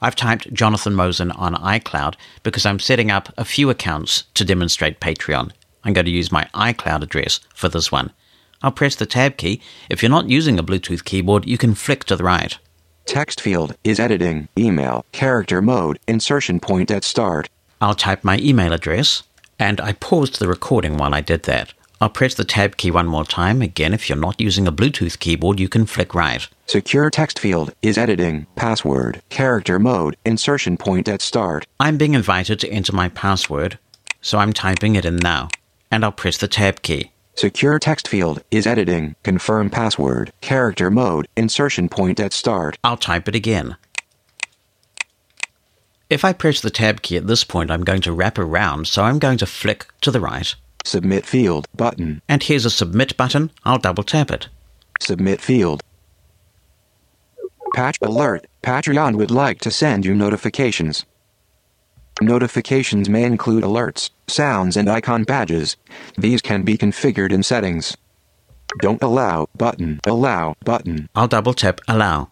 I've typed Jonathan Mosen on iCloud because I'm setting up a few accounts to demonstrate Patreon. I'm going to use my iCloud address for this one. I'll press the tab key. If you're not using a Bluetooth keyboard, you can flick to the right. Text field is editing, email, character mode, insertion point at start. I'll type my email address, and I paused the recording while I did that. I'll press the tab key one more time. Again, if you're not using a Bluetooth keyboard, you can flick right. Secure text field is editing, password, character mode, insertion point at start. I'm being invited to enter my password, so I'm typing it in now, and I'll press the tab key. Secure text field is editing, confirm password, character mode, insertion point at start. I'll type it again. If I press the tab key at this point, I'm going to wrap around, so I'm going to flick to the right. Submit field button. And here's a submit button. I'll double tap it. Submit field. Patch alert. Patreon would like to send you notifications. Notifications may include alerts, sounds, and icon badges. These can be configured in settings. Don't allow button. Allow button. I'll double tap allow.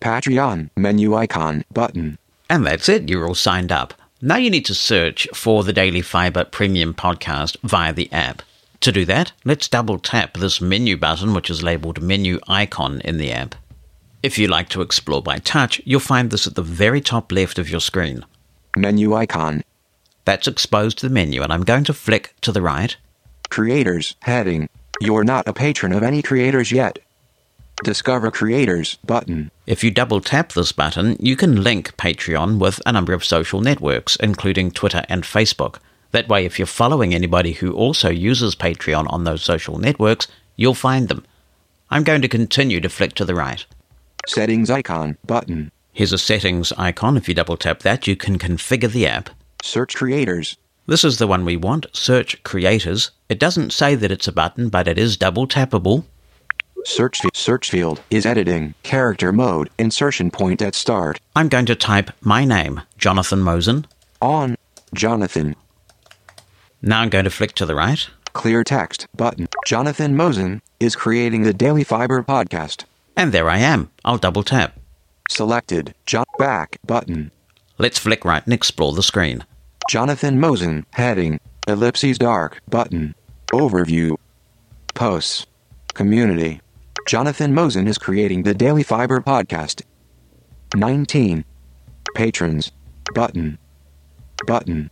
Patreon menu icon button. And that's it. You're all signed up. Now you need to search for the Daily Fibre Premium podcast via the app. To do that, let's double tap this menu button, which is labeled menu icon in the app. If you like to explore by touch, you'll find this at the very top left of your screen. Menu icon. That's exposed to the menu, and I'm going to flick to the right. Creators heading. You're not a patron of any creators yet. Discover Creators button. If you double tap this button, you can link Patreon with a number of social networks, including Twitter and Facebook. That way, if you're following anybody who also uses Patreon on those social networks, you'll find them. I'm going to continue to flick to the right. Settings icon button. Here's a settings icon. If you double tap that, you can configure the app. Search Creators. This is the one we want, Search Creators. It doesn't say that it's a button, but it is double tappable. Search, fi- search field is editing, character mode, insertion point at start. I'm going to type my name, Jonathan Mosen. On. Jonathan. Now I'm going to flick to the right. Clear text button. Jonathan Mosen is creating the Daily Fibre podcast. And there I am. I'll double tap. Selected. John back button. Let's flick right and explore the screen. Jonathan Mosen heading. Ellipses dark button. Overview. Posts. Community. Jonathan Mosen is creating the Daily Fibre podcast. 19. Patrons. Button. Button.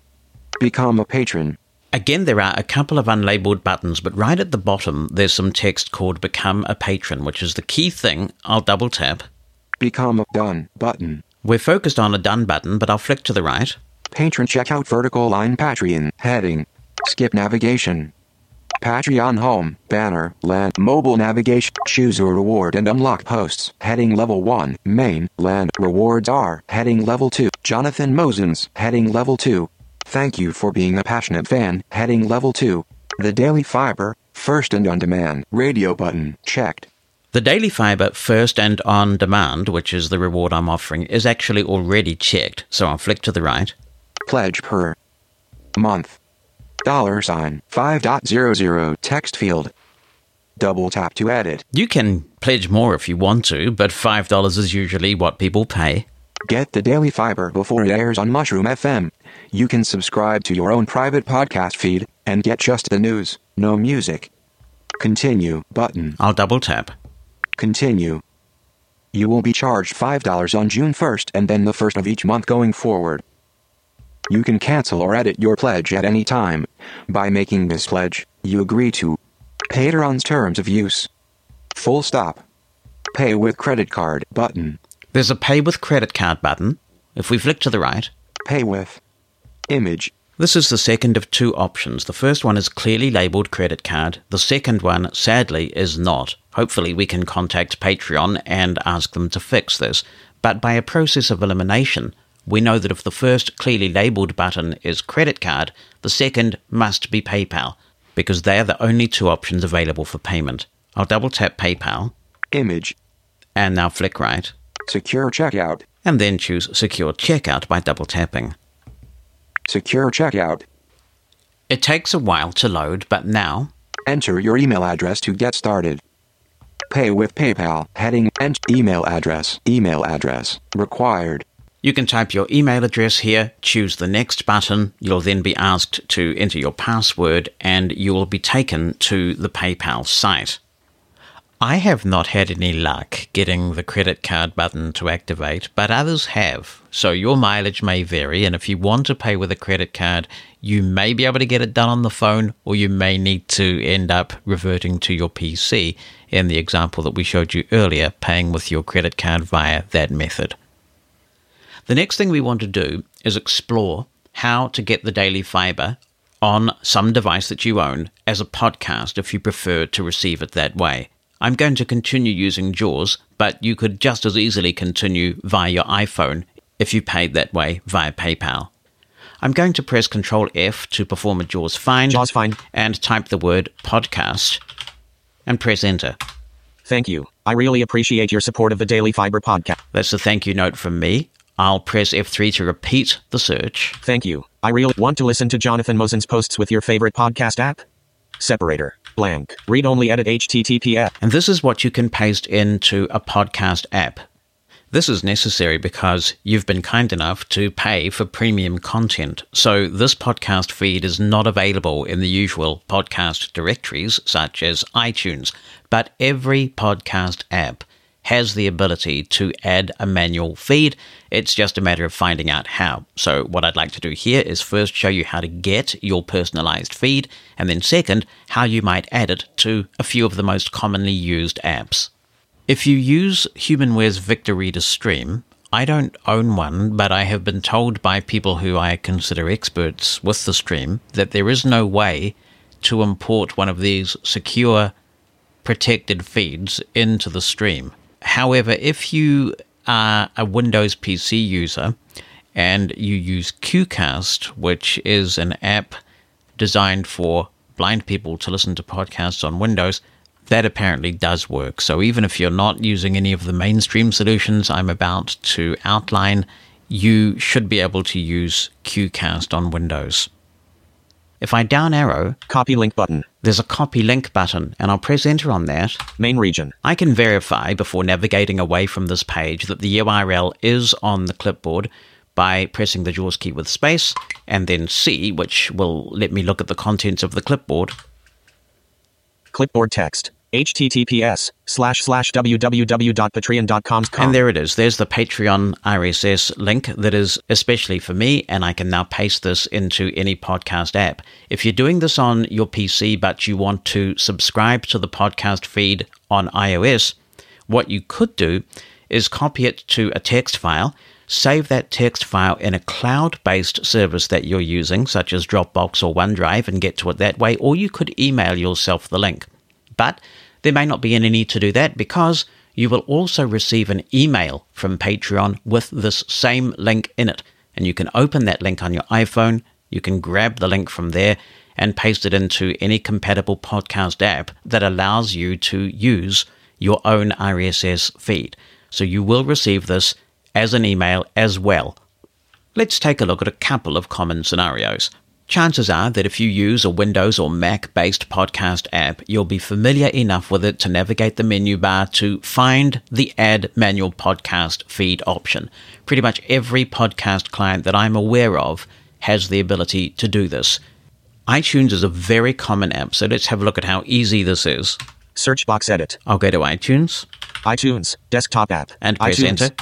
Become a patron. Again, there are a couple of unlabeled buttons, but right at the bottom, there's some text called Become a Patron, which is the key thing. I'll double tap. Become a done button. We're focused on a done button, but I'll flick to the right. Patron checkout vertical line Patreon heading. Skip navigation. Patreon home banner land mobile navigation choose a reward and unlock posts heading level 1 main land rewards are heading level 2 Jonathan Mosens heading level 2 Thank you for being a passionate fan heading level 2 The Daily Fibre first and on demand radio button checked The Daily Fibre First and On Demand, which is the reward I'm offering, is actually already checked, so I'll flick to the right. Pledge per month dollar sign 5.00 text field double tap to edit You can pledge more if you want to, but $5 is usually what people pay. Get the Daily Fibre before it airs on Mushroom FM. You can subscribe to your own private podcast feed and get just the news, no music. Continue button. I'll double tap. Continue. You will be charged $5 on June 1st and then the 1st of each month going forward. You can cancel or edit your pledge at any time. By making this pledge, you agree to Patreon's terms of use. Full stop. Pay with credit card button. There's a Pay with Credit Card button. If we flick to the right, Pay with image. this is the second of two options. The first one is clearly labeled credit card. The second one, sadly, is not. Hopefully, we can contact Patreon and ask them to fix this. But by a process of elimination, we know that if the first clearly labeled button is credit card, the second must be PayPal because they are the only two options available for payment. I'll double tap PayPal Image. and now flick right Secure checkout. and then choose Secure Checkout by double tapping. Secure checkout. It takes a while to load, but now Enter your email address to get started. Pay with PayPal. Heading and email address. Email address. Required. You can type your email address here, choose the next button. You'll then be asked to enter your password and you will be taken to the PayPal site. I have not had any luck getting the credit card button to activate, but others have. So your mileage may vary, and if you want to pay with a credit card, you may be able to get it done on the phone, or you may need to end up reverting to your PC in the example that we showed you earlier, paying with your credit card via that method. The next thing we want to do is explore how to get the Daily Fibre on some device that you own as a podcast if you prefer to receive it that way. I'm going to continue using JAWS, but you could just as easily continue via your iPhone if you paid that way via PayPal. I'm going to press Control F to perform a JAWS find, JAWS find. and type the word podcast and press enter. Thank you. I really appreciate your support of the Daily Fibre podcast. That's a thank you note from me. I'll press F3 to repeat the search. Thank you. I really want to listen to Jonathan Mosen's posts with your favorite podcast app. Separator. Blank. Read only edit HTTPS. And this is what you can paste into a podcast app. This is necessary because you've been kind enough to pay for premium content. So this podcast feed is not available in the usual podcast directories such as iTunes, but every podcast app has the ability to add a manual feed. It's just a matter of finding out how. So, what I'd like to do here is first show you how to get your personalized feed, and then second, how you might add it to a few of the most commonly used apps. If you use HumanWare's Victor Reader Stream, I don't own one, but I have been told by people who I consider experts with the stream that there is no way to import one of these secure protected feeds into the stream. However, if you are a Windows PC user and you use QCast, which is an app designed for blind people to listen to podcasts on Windows, that apparently does work. So even if you're not using any of the mainstream solutions I'm about to outline, you should be able to use QCast on Windows. If I down arrow, Copy link button. there's a copy link button, and I'll press enter on that. Main region. I can verify before navigating away from this page that the URL is on the clipboard by pressing the JAWS key with space and then C, which will let me look at the contents of the clipboard. Clipboard text. Https slash slash www.patreon.com. And there it is. There's the Patreon RSS link that is especially for me, and I can now paste this into any podcast app. If you're doing this on your PC but you want to subscribe to the podcast feed on iOS, what you could do is copy it to a text file, save that text file in a cloud based service that you're using, such as Dropbox or OneDrive, and get to it that way, or you could email yourself the link. But there may not be any need to do that because you will also receive an email from Patreon with this same link in it. And you can open that link on your iPhone, you can grab the link from there and paste it into any compatible podcast app that allows you to use your own RSS feed. So you will receive this as an email as well. Let's take a look at a couple of common scenarios. Chances are that if you use a Windows or Mac based podcast app, you'll be familiar enough with it to navigate the menu bar to find the Add Manual Podcast Feed option. Pretty much every podcast client that I'm aware of has the ability to do this. iTunes is a very common app, so let's have a look at how easy this is. Search box edit. I'll go to iTunes iTunes. Desktop app. and press iTunes. enter.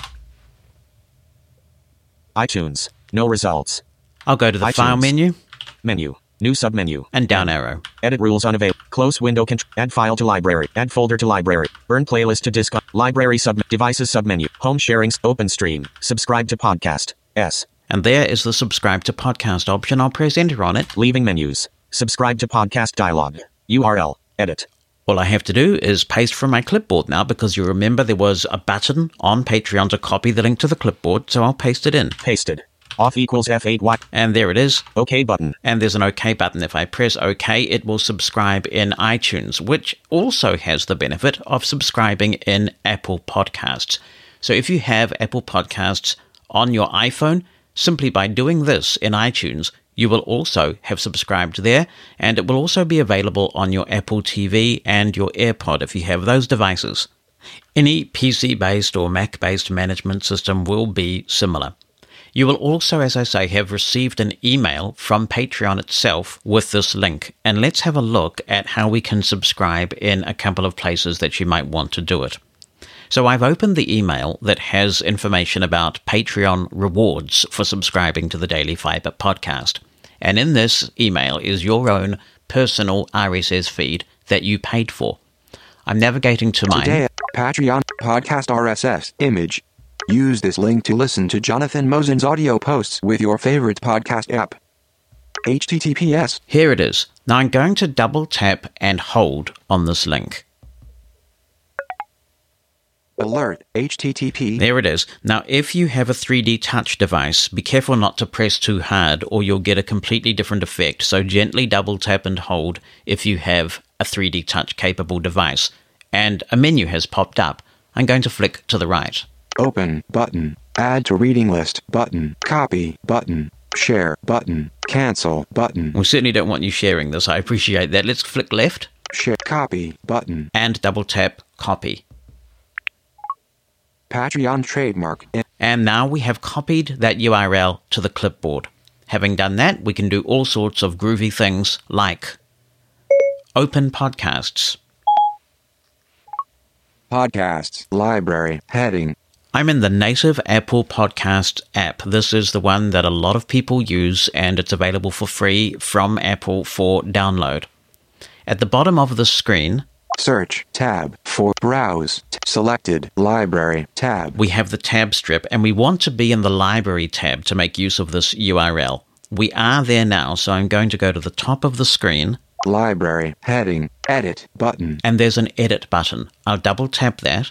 iTunes. No results. I'll go to the file menu Menu. New submenu. and down arrow. Edit rules unavailable. Close window control. Add file to library. Add folder to library. Burn playlist to disk. Library sub. Devices submenu. Home sharing. Open stream. Subscribe to podcast. S. And there is the subscribe to podcast option. I'll press enter on it. Leaving menus. Subscribe to podcast dialog. URL. Edit. All I have to do is paste from my clipboard now because you remember there was a button on Patreon to copy the link to the clipboard, so I'll paste it in. Pasted. Off equals F8Y. And there it is. OK button. And there's an OK button. If I press OK, it will subscribe in iTunes, which also has the benefit of subscribing in Apple Podcasts. So if you have Apple Podcasts on your iPhone, simply by doing this in iTunes, you will also have subscribed there, and it will also be available on your Apple TV and your AirPod if you have those devices. Any PC based or Mac based management system will be similar. You will also, as I say, have received an email from Patreon itself with this link. And let's have a look at how we can subscribe in a couple of places that you might want to do it. So I've opened the email that has information about Patreon rewards for subscribing to the Daily Fibre podcast. And in this email is your own personal RSS feed that you paid for. I'm navigating to. Today, Patreon podcast RSS image. Use this link to listen to Jonathan Mosen's audio posts with your favorite podcast app. HTTPS. Here it is. Now I'm going to double tap and hold on this link. Alert. HTTP. There it is. Now, if you have a 3D touch device, be careful not to press too hard or you'll get a completely different effect. So, gently double tap and hold if you have a 3D touch capable device. And a menu has popped up. I'm going to flick to the right. Open button. Add to reading list button. Copy button. Share button. Cancel button. We certainly don't want you sharing this. I appreciate that. Let's flick left Share copy button. and double tap copy. Patreon trademark. And now we have copied that URL to the clipboard. Having done that, we can do all sorts of groovy things like open podcasts. Podcasts. Library. Heading. I'm in the native Apple Podcast app. This is the one that a lot of people use, and it's available for free from Apple for download. At the bottom of the screen, Search tab for browse. Selected library tab. we have the tab strip, and we want to be in the library tab to make use of this URL. We are there now, so I'm going to go to the top of the screen, Library heading. Edit button. and there's an edit button. I'll double tap that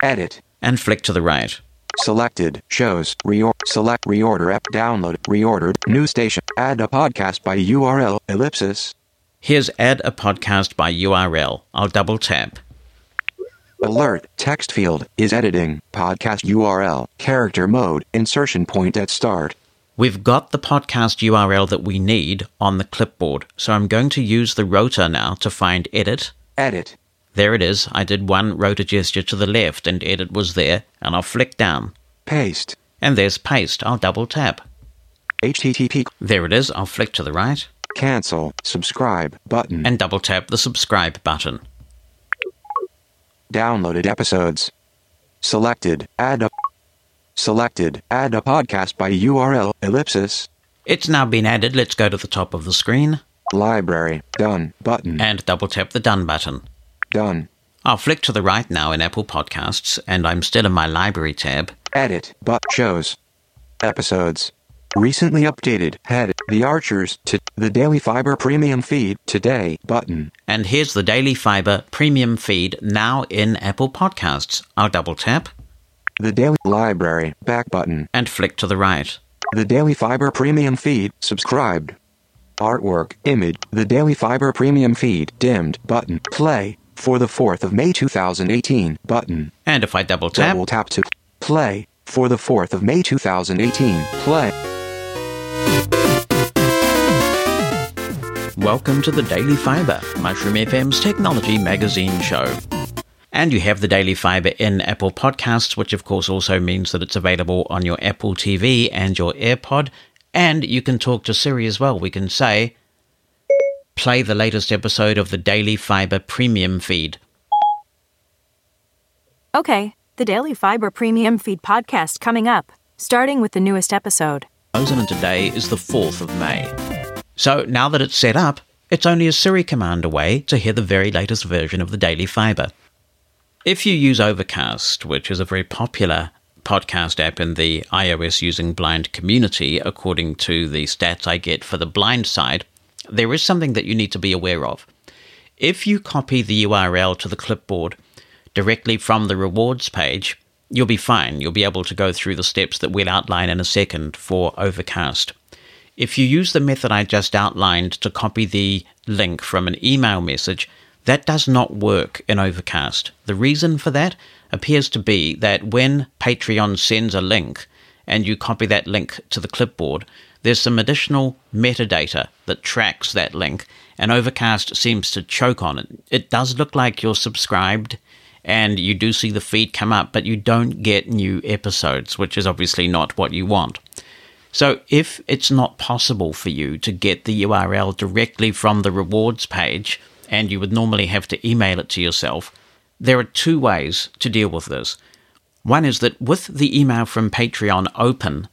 Edit. And flick to the right. Selected shows reor select reorder app download reordered new station add a podcast by URL ellipsis Here's add a podcast by URL. I'll double tap. alert text field is editing podcast URL character mode insertion point at start We've got the podcast URL that we need on the clipboard, so I'm going to use the rotor now to find edit. edit There it is. I did one rotor gesture to the left and edit was there, and I'll flick down. paste And there's paste. I'll double tap. http There it is. I'll flick to the right cancel subscribe button and double tap the subscribe button. downloaded episodes selected add a selected add a podcast by URL ellipsis It's now been added. Let's go to the top of the screen library done button and double tap the done button. Done. I'll flick to the right now in Apple Podcasts, and I'm still in my library tab. Edit but shows. Episodes. Recently updated. Head the archers to the daily fibre premium feed today button. And here's the Daily Fibre premium feed now in Apple Podcasts. I'll double tap. The daily library back button. And flick to the right. the daily fibre premium feed subscribed. Artwork image the daily fiber premium feed dimmed button. Play for the 4th of May 2018 button And if I double tap, double tap to play for the 4th of May 2018 play welcome to the Daily Fibre, Mushroom FM's technology magazine show. And you have the Daily Fibre in Apple Podcasts, which of course also means that it's available on your Apple TV and your AirPod. And you can talk to Siri as well. We can say, play the latest episode of the Daily Fibre premium feed. Okay, the Daily Fibre Premium Feed podcast coming up, starting with the newest episode. And today is the 4th of May. So now that it's set up, it's only a Siri command away to hear the very latest version of the Daily Fibre. If you use Overcast, which is a very popular podcast app in the iOS using blind community, according to the stats I get for the blind side, there is something that you need to be aware of. If you copy the URL to the clipboard directly from the rewards page, you'll be fine. You'll be able to go through the steps that we'll outline in a second for Overcast. If you use the method I just outlined to copy the link from an email message, that does not work in Overcast. The reason for that appears to be that when Patreon sends a link and you copy that link to the clipboard, there's some additional metadata that tracks that link, and Overcast seems to choke on it. It does look like you're subscribed and you do see the feed come up, but you don't get new episodes, which is obviously not what you want. So, if it's not possible for you to get the URL directly from the rewards page, and you would normally have to email it to yourself, there are two ways to deal with this. One is that with the email from Patreon open,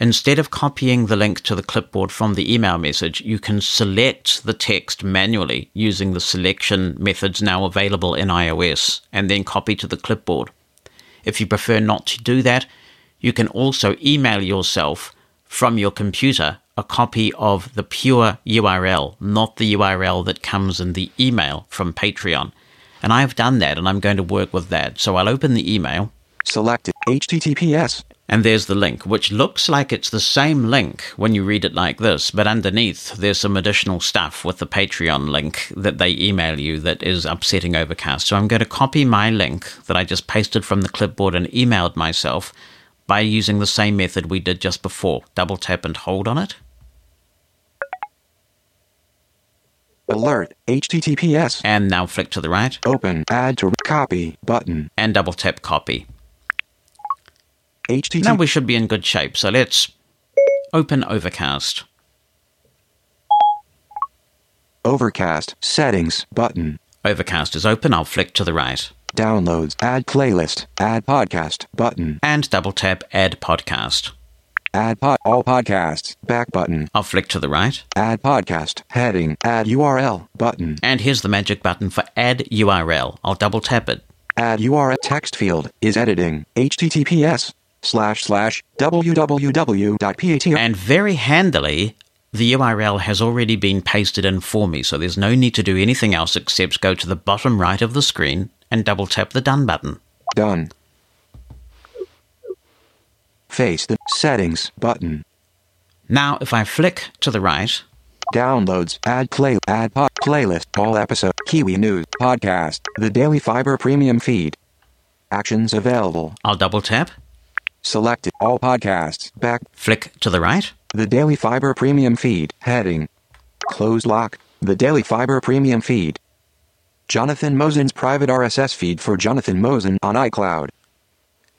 instead of copying the link to the clipboard from the email message, you can select the text manually using the selection methods now available in iOS and then copy to the clipboard. If you prefer not to do that, you can also email yourself from your computer a copy of the pure URL, not the URL that comes in the email from Patreon. And I've done that and I'm going to work with that. So I'll open the email. Selected HTTPS. And there's the link, which looks like it's the same link when you read it like this, but underneath there's some additional stuff with the Patreon link that they email you that is upsetting Overcast. So I'm going to copy my link that I just pasted from the clipboard and emailed myself by using the same method we did just before. Double tap and hold on it. Alert, HTTPS. And now flick to the right. Open, add to copy button. And double tap copy. HTTP. Now we should be in good shape. So let's open Overcast. Overcast settings button. Overcast is open. I'll flick to the right. Downloads, add playlist, add podcast button. And double tap add podcast. Add pod, all podcasts, back button. I'll flick to the right. Add podcast, heading, add URL button. And here's the magic button for add URL. I'll double tap it. Add URL text field is editing. HTTPS slash slash www.pat. And very handily, the URL has already been pasted in for me, so there's no need to do anything else except go to the bottom right of the screen and double tap the done button. Done. Face the settings button. Now, if I flick to the right, Downloads, add play, add pod, playlist, all episode, Kiwi News, podcast, the Daily Fibre Premium feed. Actions available. I'll double tap, Selected all podcasts, back, flick to the right, the Daily Fibre Premium feed, heading. Close lock, the Daily Fibre Premium feed. Jonathan Mosen's private RSS feed for Jonathan Mosen on iCloud.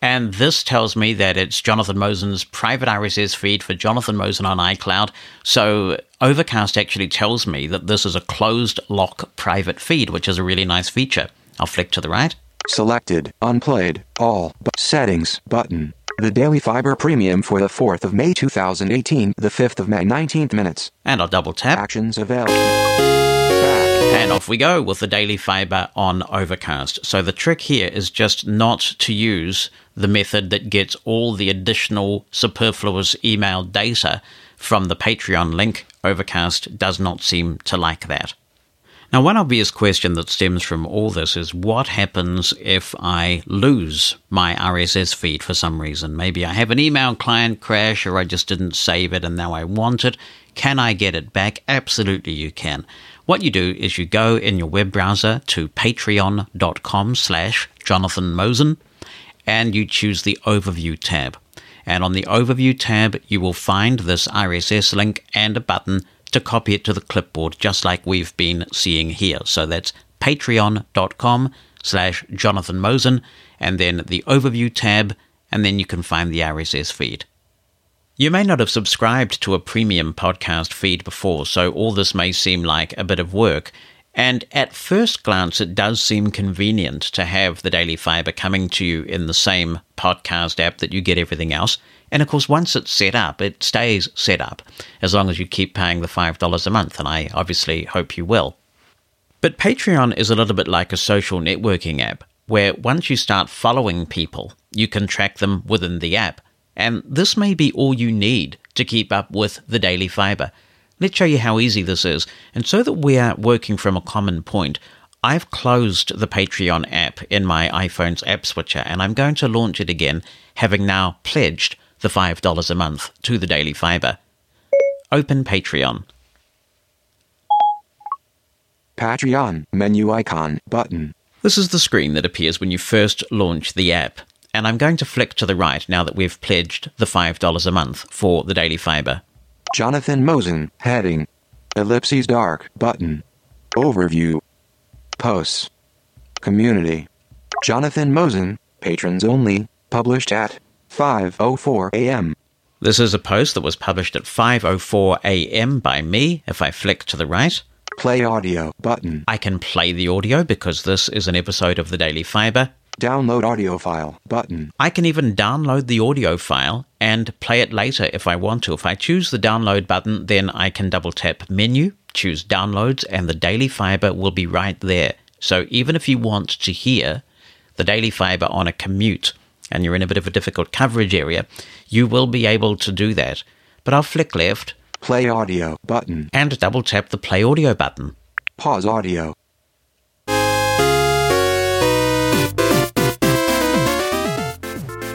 and this tells me that it's Jonathan Mosen's private RSS feed for Jonathan Mosen on iCloud. So Overcast actually tells me that this is a closed lock private feed, which is a really nice feature. I'll flick to the right, Selected, unplayed, all, but settings, button. The Daily Fibre Premium for the 4th of May 2018, the 5th of May 19th minutes. and I'll double tap. Actions available. And off we go with the daily fibre on Overcast. So the trick here is just not to use the method that gets all the additional superfluous email data from the Patreon link. Overcast does not seem to like that. Now, one obvious question that stems from all this is what happens if I lose my RSS feed for some reason? Maybe I have an email client crash or I just didn't save it and now I want it. Can I get it back? Absolutely, you can. What you do is you go in your web browser to patreon.com slash Jonathan Mosen and you choose the Overview tab. And on the Overview tab, you will find this RSS link and a button to copy it to the clipboard, just like we've been seeing here. So that's patreon.com slash Jonathan Mosen, and then the Overview tab, and then you can find the RSS feed. You may not have subscribed to a premium podcast feed before, so all this may seem like a bit of work. And at first glance, it does seem convenient to have the Daily Fibre coming to you in the same podcast app that you get everything else. And of course, once it's set up, it stays set up, as long as you keep paying the $5 a month, and I obviously hope you will. But Patreon is a little bit like a social networking app, where once you start following people, you can track them within the app. And this may be all you need to keep up with the Daily Fibre. Let's show you how easy this is. And so that we are working from a common point, I've closed the Patreon app in my iPhone's app switcher and I'm going to launch it again, having now pledged the $5 a month to the Daily Fibre. Open Patreon. Patreon menu icon button. This is the screen that appears when you first launch the app. And I'm going to flick to the right now that we've pledged the $5 a month for the Daily Fibre. Jonathan Mosen heading. Ellipses dark button. Overview. Posts. Community. Jonathan Mosen, patrons only, published at 5:04 a.m. This is a post that was published at 5:04 a.m. by me. If I flick to the right, Play audio button. I can play the audio because this is an episode of the Daily Fibre. Download audio file button. I can even download the audio file and play it later if I want to. If I choose the download button, then I can double tap menu, choose downloads, and the Daily Fibre will be right there. So even if you want to hear the Daily Fibre on a commute and you're in a bit of a difficult coverage area, you will be able to do that. But I'll flick left Play audio button. and double tap the play audio button. Pause audio.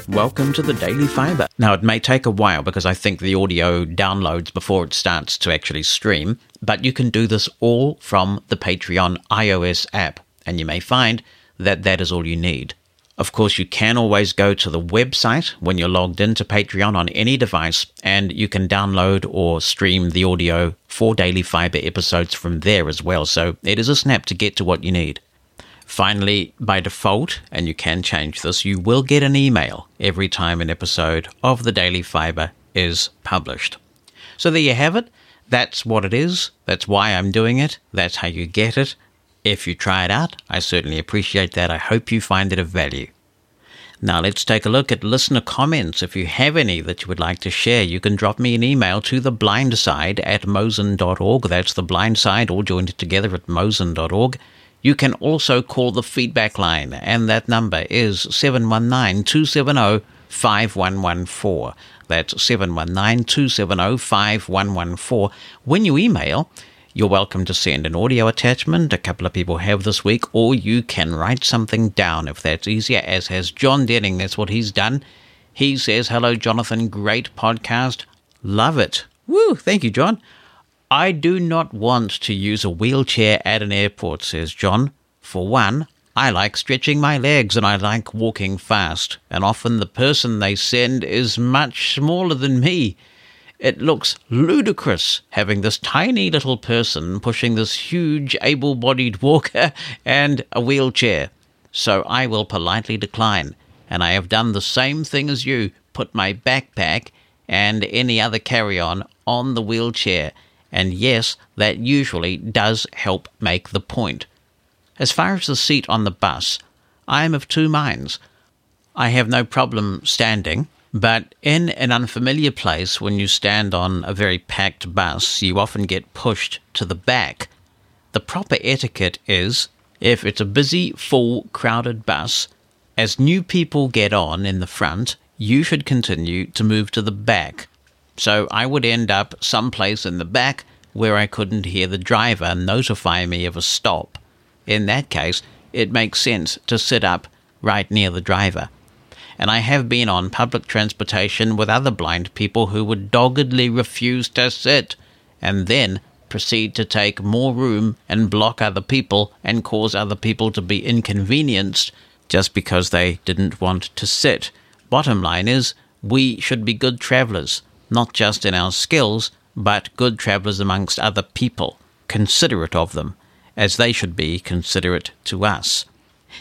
Welcome to the Daily Fibre. Now, it may take a while because I think the audio downloads before it starts to actually stream, but you can do this all from the Patreon iOS app, and you may find that that is all you need. Of course, you can always go to the website when you're logged into Patreon on any device, and you can download or stream the audio for Daily Fibre episodes from there as well. So it is a snap to get to what you need. Finally, by default, and you can change this, you will get an email every time an episode of the Daily Fibre is published. So there you have it. That's what it is. That's why I'm doing it. That's how you get it. If you try it out, I certainly appreciate that. I hope you find it of value. Now let's take a look at listener comments. If you have any that you would like to share, you can drop me an email to the blindside at mosen.org. That's the blindside, all joined together at mosen.org. You can also call the feedback line, and that number is 719 270 5114. That's 719 270 5114. When you email, you're welcome to send an audio attachment. A couple of people have this week, or you can write something down if that's easier, as has John Denning. That's what he's done. He says, Hello, Jonathan. Great podcast. Love it. Woo. Thank you, John. I do not want to use a wheelchair at an airport, says John. For one, I like stretching my legs and I like walking fast, and often the person they send is much smaller than me. It looks ludicrous having this tiny little person pushing this huge able bodied walker and a wheelchair. So I will politely decline, and I have done the same thing as you put my backpack and any other carry on on the wheelchair. And yes, that usually does help make the point. As far as the seat on the bus, I am of two minds. I have no problem standing, but in an unfamiliar place, when you stand on a very packed bus, you often get pushed to the back. The proper etiquette is if it's a busy, full, crowded bus, as new people get on in the front, you should continue to move to the back. So I would end up someplace in the back where I couldn't hear the driver notify me of a stop. In that case, it makes sense to sit up right near the driver. And I have been on public transportation with other blind people who would doggedly refuse to sit and then proceed to take more room and block other people and cause other people to be inconvenienced just because they didn't want to sit. Bottom line is, we should be good travelers, not just in our skills, but good travelers amongst other people, considerate of them, as they should be considerate to us.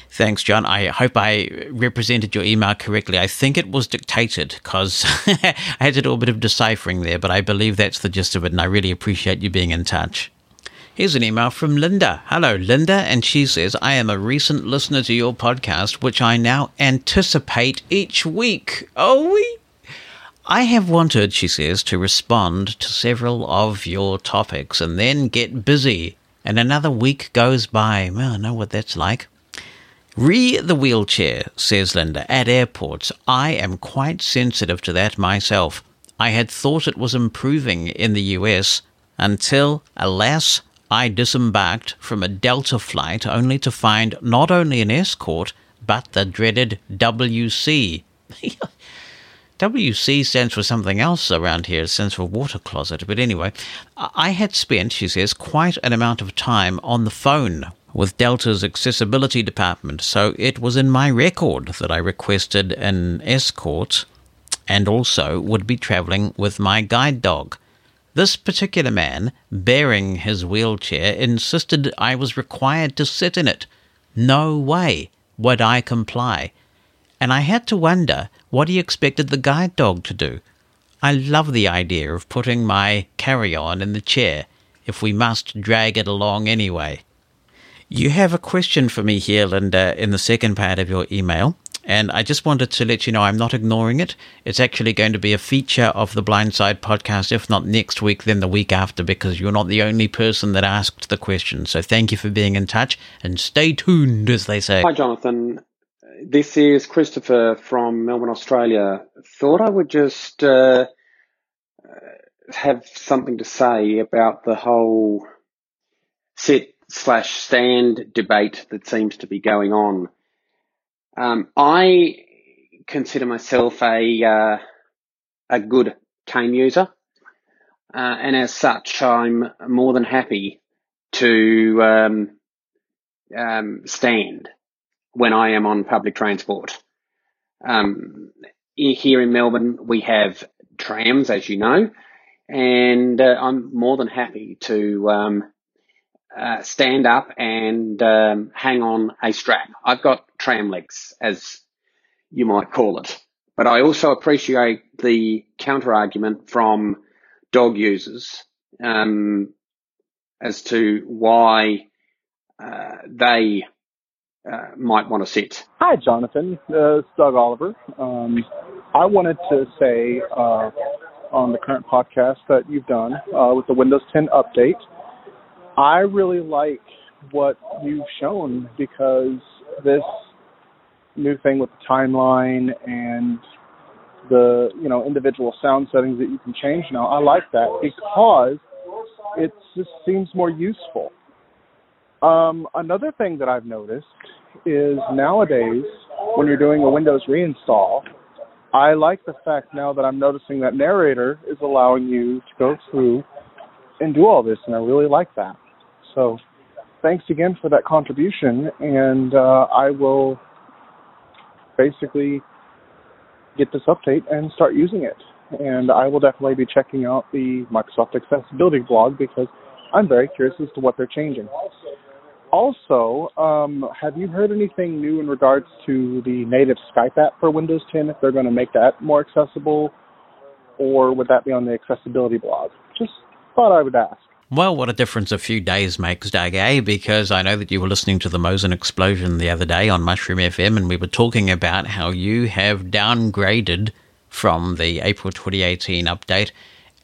Thanks, John. I hope I represented your email correctly. I think it was dictated because I had to do a bit of deciphering there, but I believe that's the gist of it, and I really appreciate you being in touch. Here's an email from Linda. Hello, Linda, and she says, I am a recent listener to your podcast, which I now anticipate each week. Oh, we. I have wanted, she says, to respond to several of your topics and then get busy, and another week goes by. Well, I know what that's like. Re the wheelchair, says Linda, at airports. I am quite sensitive to that myself. I had thought it was improving in the US, until, alas, I disembarked from a Delta flight only to find not only an escort, but the dreaded WC. WC stands for something else around here. It stands for water closet. But anyway, I had spent, she says, quite an amount of time on the phone with Delta's accessibility department, so it was in my record that I requested an escort and also would be traveling with my guide dog. This particular man, bearing his wheelchair, insisted I was required to sit in it. No way would I comply. And I had to wonder what he expected the guide dog to do. I love the idea of putting my carry on in the chair if we must drag it along anyway. You have a question for me here, Linda, in the second part of your email. And I just wanted to let you know I'm not ignoring it. It's actually going to be a feature of the Blindside podcast, if not next week, then the week after, because you're not the only person that asked the question. So thank you for being in touch and stay tuned, as they say. Hi, Jonathan. This is Christopher from Melbourne, Australia. Thought I would just uh, have something to say about the whole sit slash stand debate that seems to be going on. Um, I consider myself a uh, a good cane user, uh, and as such, I'm more than happy to um, um, stand when I am on public transport. Um, here in Melbourne, we have trams, as you know, and uh, I'm more than happy to um, uh, stand up and um, hang on a strap. I've got tram legs, as you might call it. But I also appreciate the counter argument from dog users um, as to why uh, they uh, might want to sit. Hi, Jonathan. Uh, it's Doug Oliver. Um, I wanted to say uh, on the current podcast that you've done uh, with the Windows 10 update I really like what you've shown because this new thing with the timeline and the you know individual sound settings that you can change now i like that because it just seems more useful. Um, another thing that i've noticed is nowadays when you're doing a windows reinstall i like the fact now that i'm noticing that narrator is allowing you to go through and do all this and i really like that so thanks again for that contribution, and uh, I will basically get this update and start using it. And I will definitely be checking out the Microsoft Accessibility blog because I'm very curious as to what they're changing. Also, um, have you heard anything new in regards to the native Skype app for Windows 10? If they're going to make that more accessible, or would that be on the accessibility blog? Just thought I would ask. Well, what a difference a few days makes, Doug, eh? Because I know that you were listening to the Mosen Explosion the other day on Mushroom FM, and we were talking about how you have downgraded from the April 2018 update,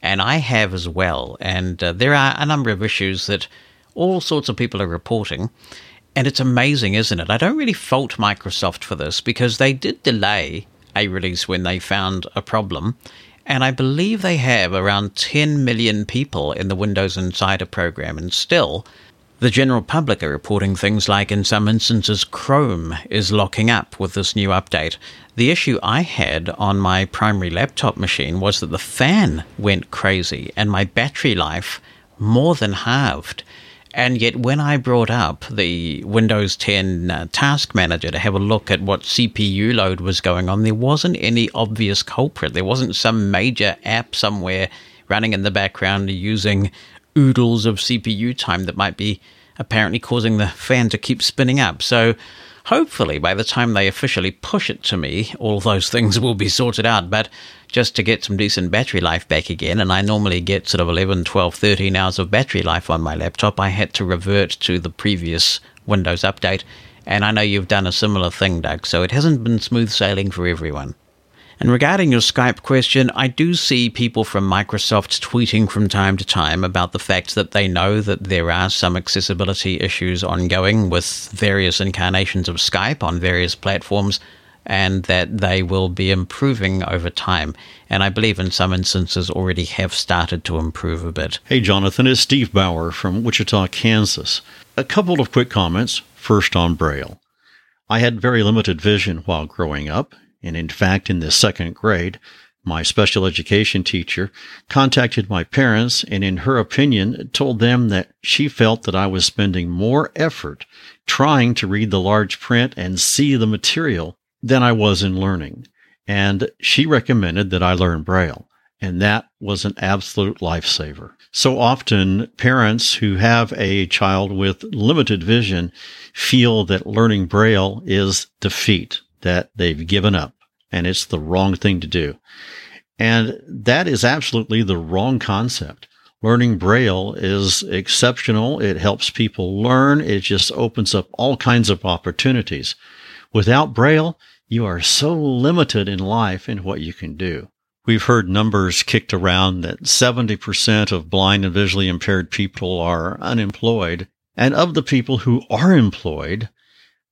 and I have as well. And uh, there are a number of issues that all sorts of people are reporting. And it's amazing, isn't it? I don't really fault Microsoft for this because they did delay a release when they found a problem. And I believe they have around 10 million people in the Windows Insider program, and still, the general public are reporting things like, in some instances, Chrome is locking up with this new update. The issue I had on my primary laptop machine was that the fan went crazy and my battery life more than halved. And yet, when I brought up the Windows 10 uh, Task Manager to have a look at what CPU load was going on, there wasn't any obvious culprit. There wasn't some major app somewhere running in the background using oodles of CPU time that might be apparently causing the fan to keep spinning up. So, hopefully, by the time they officially push it to me, all those things will be sorted out. But just to get some decent battery life back again. And I normally get sort of 11, 12, 13 hours of battery life on my laptop. I had to revert to the previous Windows update. And I know you've done a similar thing, Doug, so it hasn't been smooth sailing for everyone. And regarding your Skype question, I do see people from Microsoft tweeting from time to time about the fact that they know that there are some accessibility issues ongoing with various incarnations of Skype on various platforms and that they will be improving over time. And I believe in some instances already have started to improve a bit. Hey, Jonathan, it's Steve Bauer from Wichita, Kansas. A couple of quick comments. First on Braille. I had very limited vision while growing up, and in fact, in the second grade, my special education teacher contacted my parents and in her opinion told them that she felt that I was spending more effort trying to read the large print and see the material than I was in learning. And she recommended that I learn Braille. And that was an absolute lifesaver. So often parents who have a child with limited vision feel that learning Braille is defeat, that they've given up and it's the wrong thing to do. And that is absolutely the wrong concept. Learning Braille is exceptional. It helps people learn. It just opens up all kinds of opportunities. Without Braille, you are so limited in life in what you can do. We've heard numbers kicked around that 70% of blind and visually impaired people are unemployed. And of the people who are employed,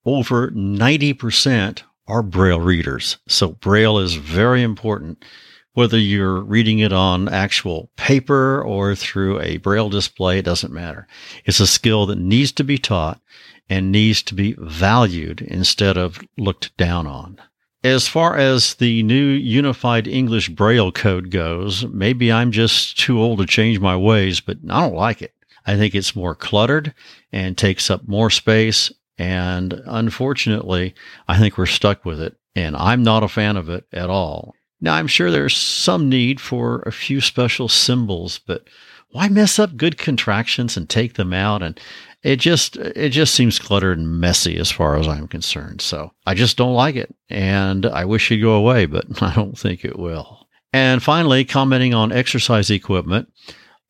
over 90% are Braille readers. So Braille is very important, whether you're reading it on actual paper or through a Braille display, it doesn't matter. It's a skill that needs to be taught and needs to be valued instead of looked down on. As far as the new Unified English Braille code goes, maybe I'm just too old to change my ways, but I don't like it. I think it's more cluttered and takes up more space and unfortunately, I think we're stuck with it. And I'm not a fan of it at all. Now, I'm sure there's some need for a few special symbols, but why mess up good contractions and take them out? And it just, it just seems cluttered and messy as far as I'm concerned. So I just don't like it. And I wish it'd go away, but I don't think it will. And finally, commenting on exercise equipment,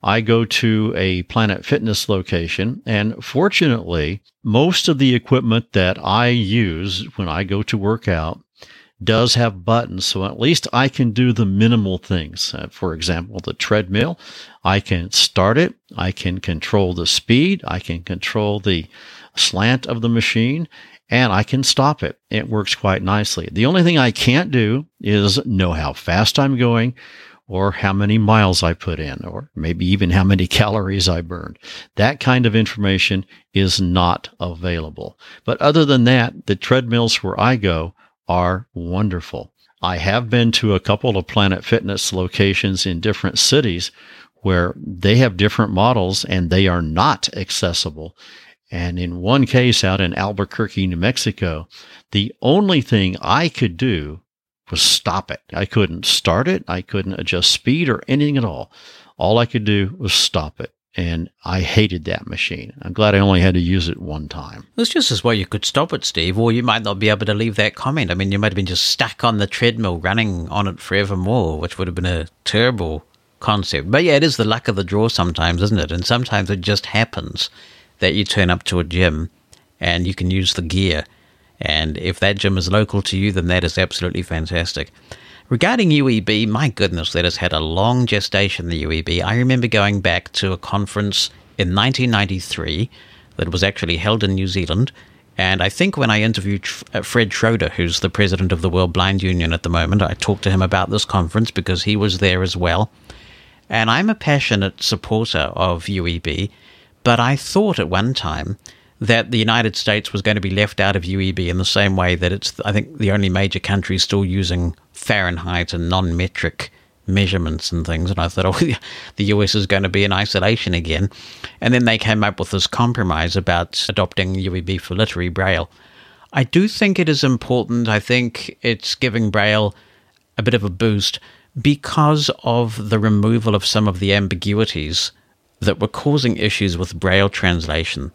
I go to a Planet Fitness location, and fortunately, most of the equipment that I use when I go to work out does have buttons, so at least I can do the minimal things. Uh, for example, the treadmill, I can start it, I can control the speed, I can control the slant of the machine, and I can stop it. It works quite nicely. The only thing I can't do is know how fast I'm going or how many miles I put in, or maybe even how many calories I burned. That kind of information is not available. But other than that, the treadmills where I go are wonderful. I have been to a couple of Planet Fitness locations in different cities where they have different models and they are not accessible. And in one case out in Albuquerque, New Mexico, the only thing I could do was stop it. I couldn't start it. I couldn't adjust speed or anything at all. All I could do was stop it. And I hated that machine. I'm glad I only had to use it one time. It's just as well you could stop it, Steve, or you might not be able to leave that comment. I mean, you might have been just stuck on the treadmill running on it forevermore, which would have been a terrible concept. But yeah, it is the luck of the draw sometimes, isn't it? And sometimes it just happens that you turn up to a gym and you can use the gear and if that gym is local to you, then that is absolutely fantastic. Regarding UEB, my goodness, that has had a long gestation, the UEB. I remember going back to a conference in 1993 that was actually held in New Zealand. And I think when I interviewed uh, Fred Schroeder, who's the president of the World Blind Union at the moment, I talked to him about this conference because he was there as well. And I'm a passionate supporter of UEB, but I thought at one time that the United States was going to be left out of UEB in the same way that it's, I think, the only major country still using Fahrenheit and non metric measurements and things. And I thought, oh, the US is going to be in isolation again. And then they came up with this compromise about adopting UEB for literary braille. I do think it is important. I think it's giving braille a bit of a boost because of the removal of some of the ambiguities that were causing issues with braille translation.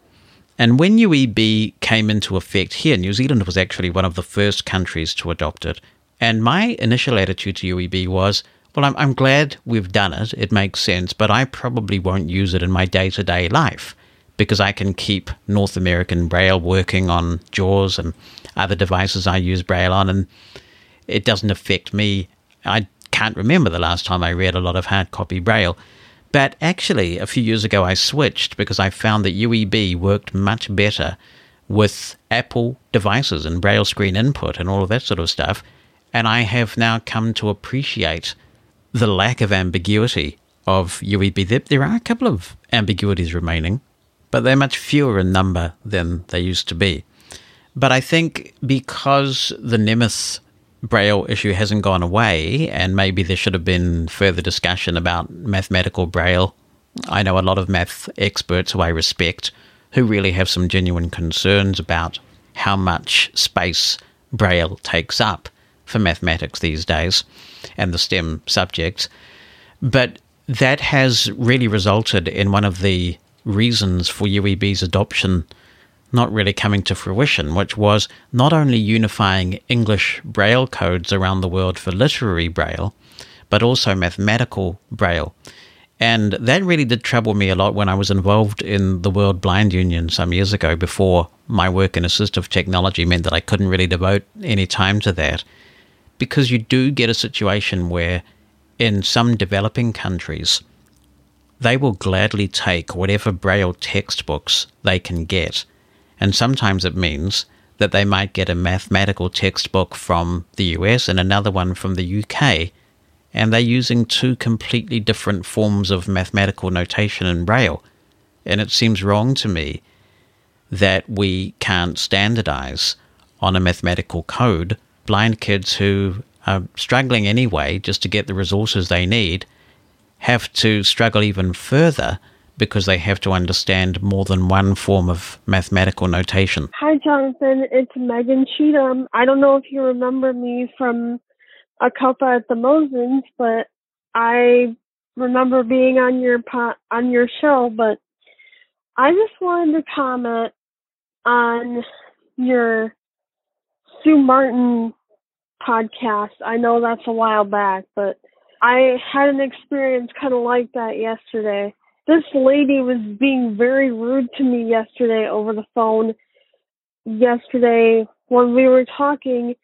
And when UEB came into effect here, New Zealand was actually one of the first countries to adopt it. And my initial attitude to UEB was, well, I'm, I'm glad we've done it. It makes sense, but I probably won't use it in my day to day life because I can keep North American Braille working on JAWS and other devices I use Braille on, and it doesn't affect me. I can't remember the last time I read a lot of hard copy Braille. But actually, a few years ago, I switched because I found that UEB worked much better with Apple devices and braille screen input and all of that sort of stuff. And I have now come to appreciate the lack of ambiguity of UEB. There are a couple of ambiguities remaining, but they're much fewer in number than they used to be. But I think because the Nemeth Braille issue hasn't gone away, and maybe there should have been further discussion about mathematical Braille. I know a lot of math experts who I respect who really have some genuine concerns about how much space Braille takes up for mathematics these days and the STEM subjects. But that has really resulted in one of the reasons for UEB's adoption not really coming to fruition, which was not only unifying English Braille codes around the world for literary Braille, but also mathematical Braille. And that really did trouble me a lot when I was involved in the World Blind Union some years ago before my work in assistive technology meant that I couldn't really devote any time to that. Because you do get a situation where in some developing countries, they will gladly take whatever Braille textbooks they can get. And sometimes it means that they might get a mathematical textbook from the US and another one from the UK and they're using two completely different forms of mathematical notation in Braille. And it seems wrong to me that we can't standardize on a mathematical code blind kids who are struggling anyway just to get the resources they need have to struggle even further because they have to understand more than one form of mathematical notation. Hi, Jonathan. It's Megan Cheatham. I don't know if you remember me from a cuppa at the Mosens, but I remember being on your po- on your show. But I just wanted to comment on your Sue Martin podcast. I know that's a while back, but I had an experience kind of like that yesterday. This lady was being very rude to me yesterday over the phone. Yesterday when we were talking,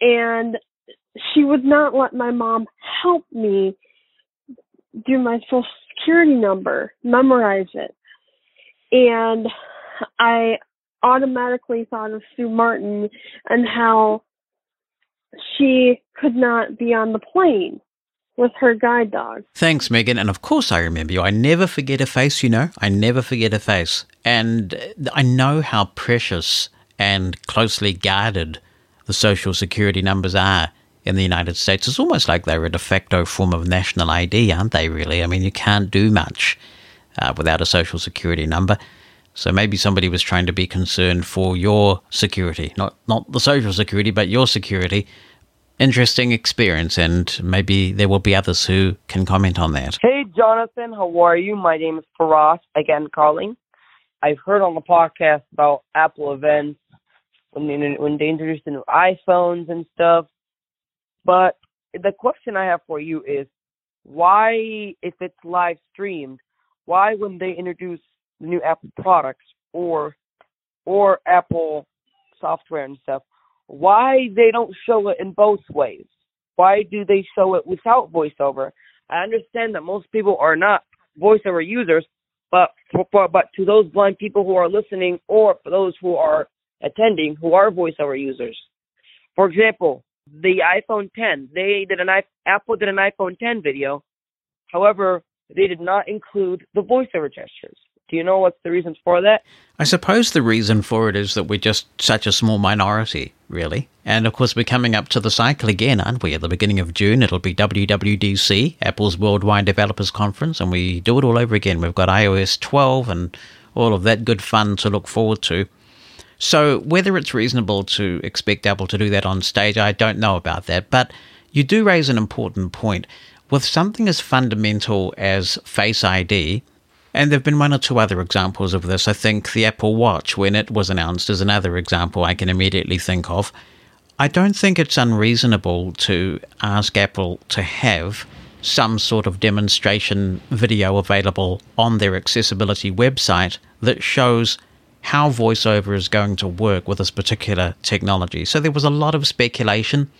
and she would not let my mom help me do my social security number, memorize it. And I automatically thought of Sue Martin and how she could not be on the plane with her guide dog. Thanks, Megan. And of course, I remember you. I never forget a face, you know. I never forget a face. And I know how precious and closely guarded the social security numbers are in the United States. It's almost like they're a de facto form of national ID, aren't they, really? I mean, you can't do much uh, without a social security number. So maybe somebody was trying to be concerned for your security, not not the social security, but your security. Interesting experience, and maybe there will be others who can comment on that. Hey, Jonathan, how are you? My name is Faraz, again calling. I've heard on the podcast about Apple events when they, when they introduced the new iPhones and stuff. But the question I have for you is why, if it's live streamed, why when they introduce the new Apple products or or Apple software and stuff, why they don't show it in both ways? Why do they show it without voiceover? I understand that most people are not voiceover users, but for, but to those blind people who are listening or for those who are attending who are voiceover users. For example, the iPhone 10. They did an Apple did an iPhone 10 video. However, they did not include the voiceover gestures. Do you know what's the reasons for that? I suppose the reason for it is that we're just such a small minority, really. And of course, we're coming up to the cycle again, aren't we? At the beginning of June, it'll be WWDC, Apple's Worldwide Developers Conference, and we do it all over again. We've got iOS 12 and all of that good fun to look forward to. So, whether it's reasonable to expect Apple to do that on stage, I don't know about that. But you do raise an important point. With something as fundamental as Face ID, and there have been one or two other examples of this. I think the Apple Watch, when it was announced, is another example I can immediately think of. I don't think it's unreasonable to ask Apple to have some sort of demonstration video available on their accessibility website that shows how VoiceOver is going to work with this particular technology. So there was a lot of speculation.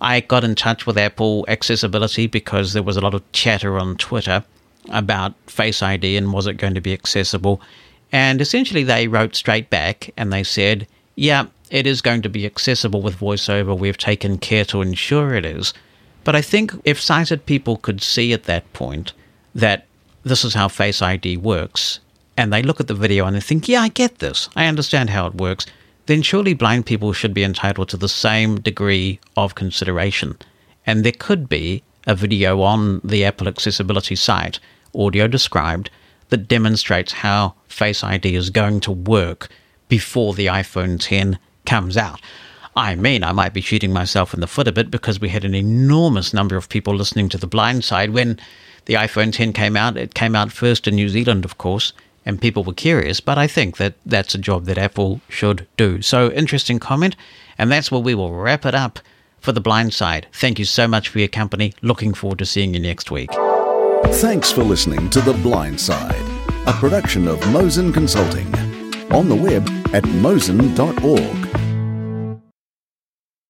I got in touch with Apple Accessibility because there was a lot of chatter on Twitter about Face ID and was it going to be accessible. And essentially, they wrote straight back and they said, yeah, it is going to be accessible with VoiceOver. We've taken care to ensure it is. But I think if sighted people could see at that point that this is how Face ID works, and they look at the video and they think, yeah, I get this, I understand how it works, then surely blind people should be entitled to the same degree of consideration. And there could be a video on the Apple Accessibility site, audio described, that demonstrates how Face ID is going to work before the iPhone 10 comes out. I mean, I might be shooting myself in the foot a bit because we had an enormous number of people listening to The Blind Side when the iPhone 10 came out. It came out first in New Zealand, of course, and people were curious, but I think that that's a job that Apple should do. So, interesting comment, and that's where we will wrap it up for The Blind Side. Thank you so much for your company. Looking forward to seeing you next week. Thanks for listening to The Blind Side, a production of Mosen Consulting. On the web at mosen.org.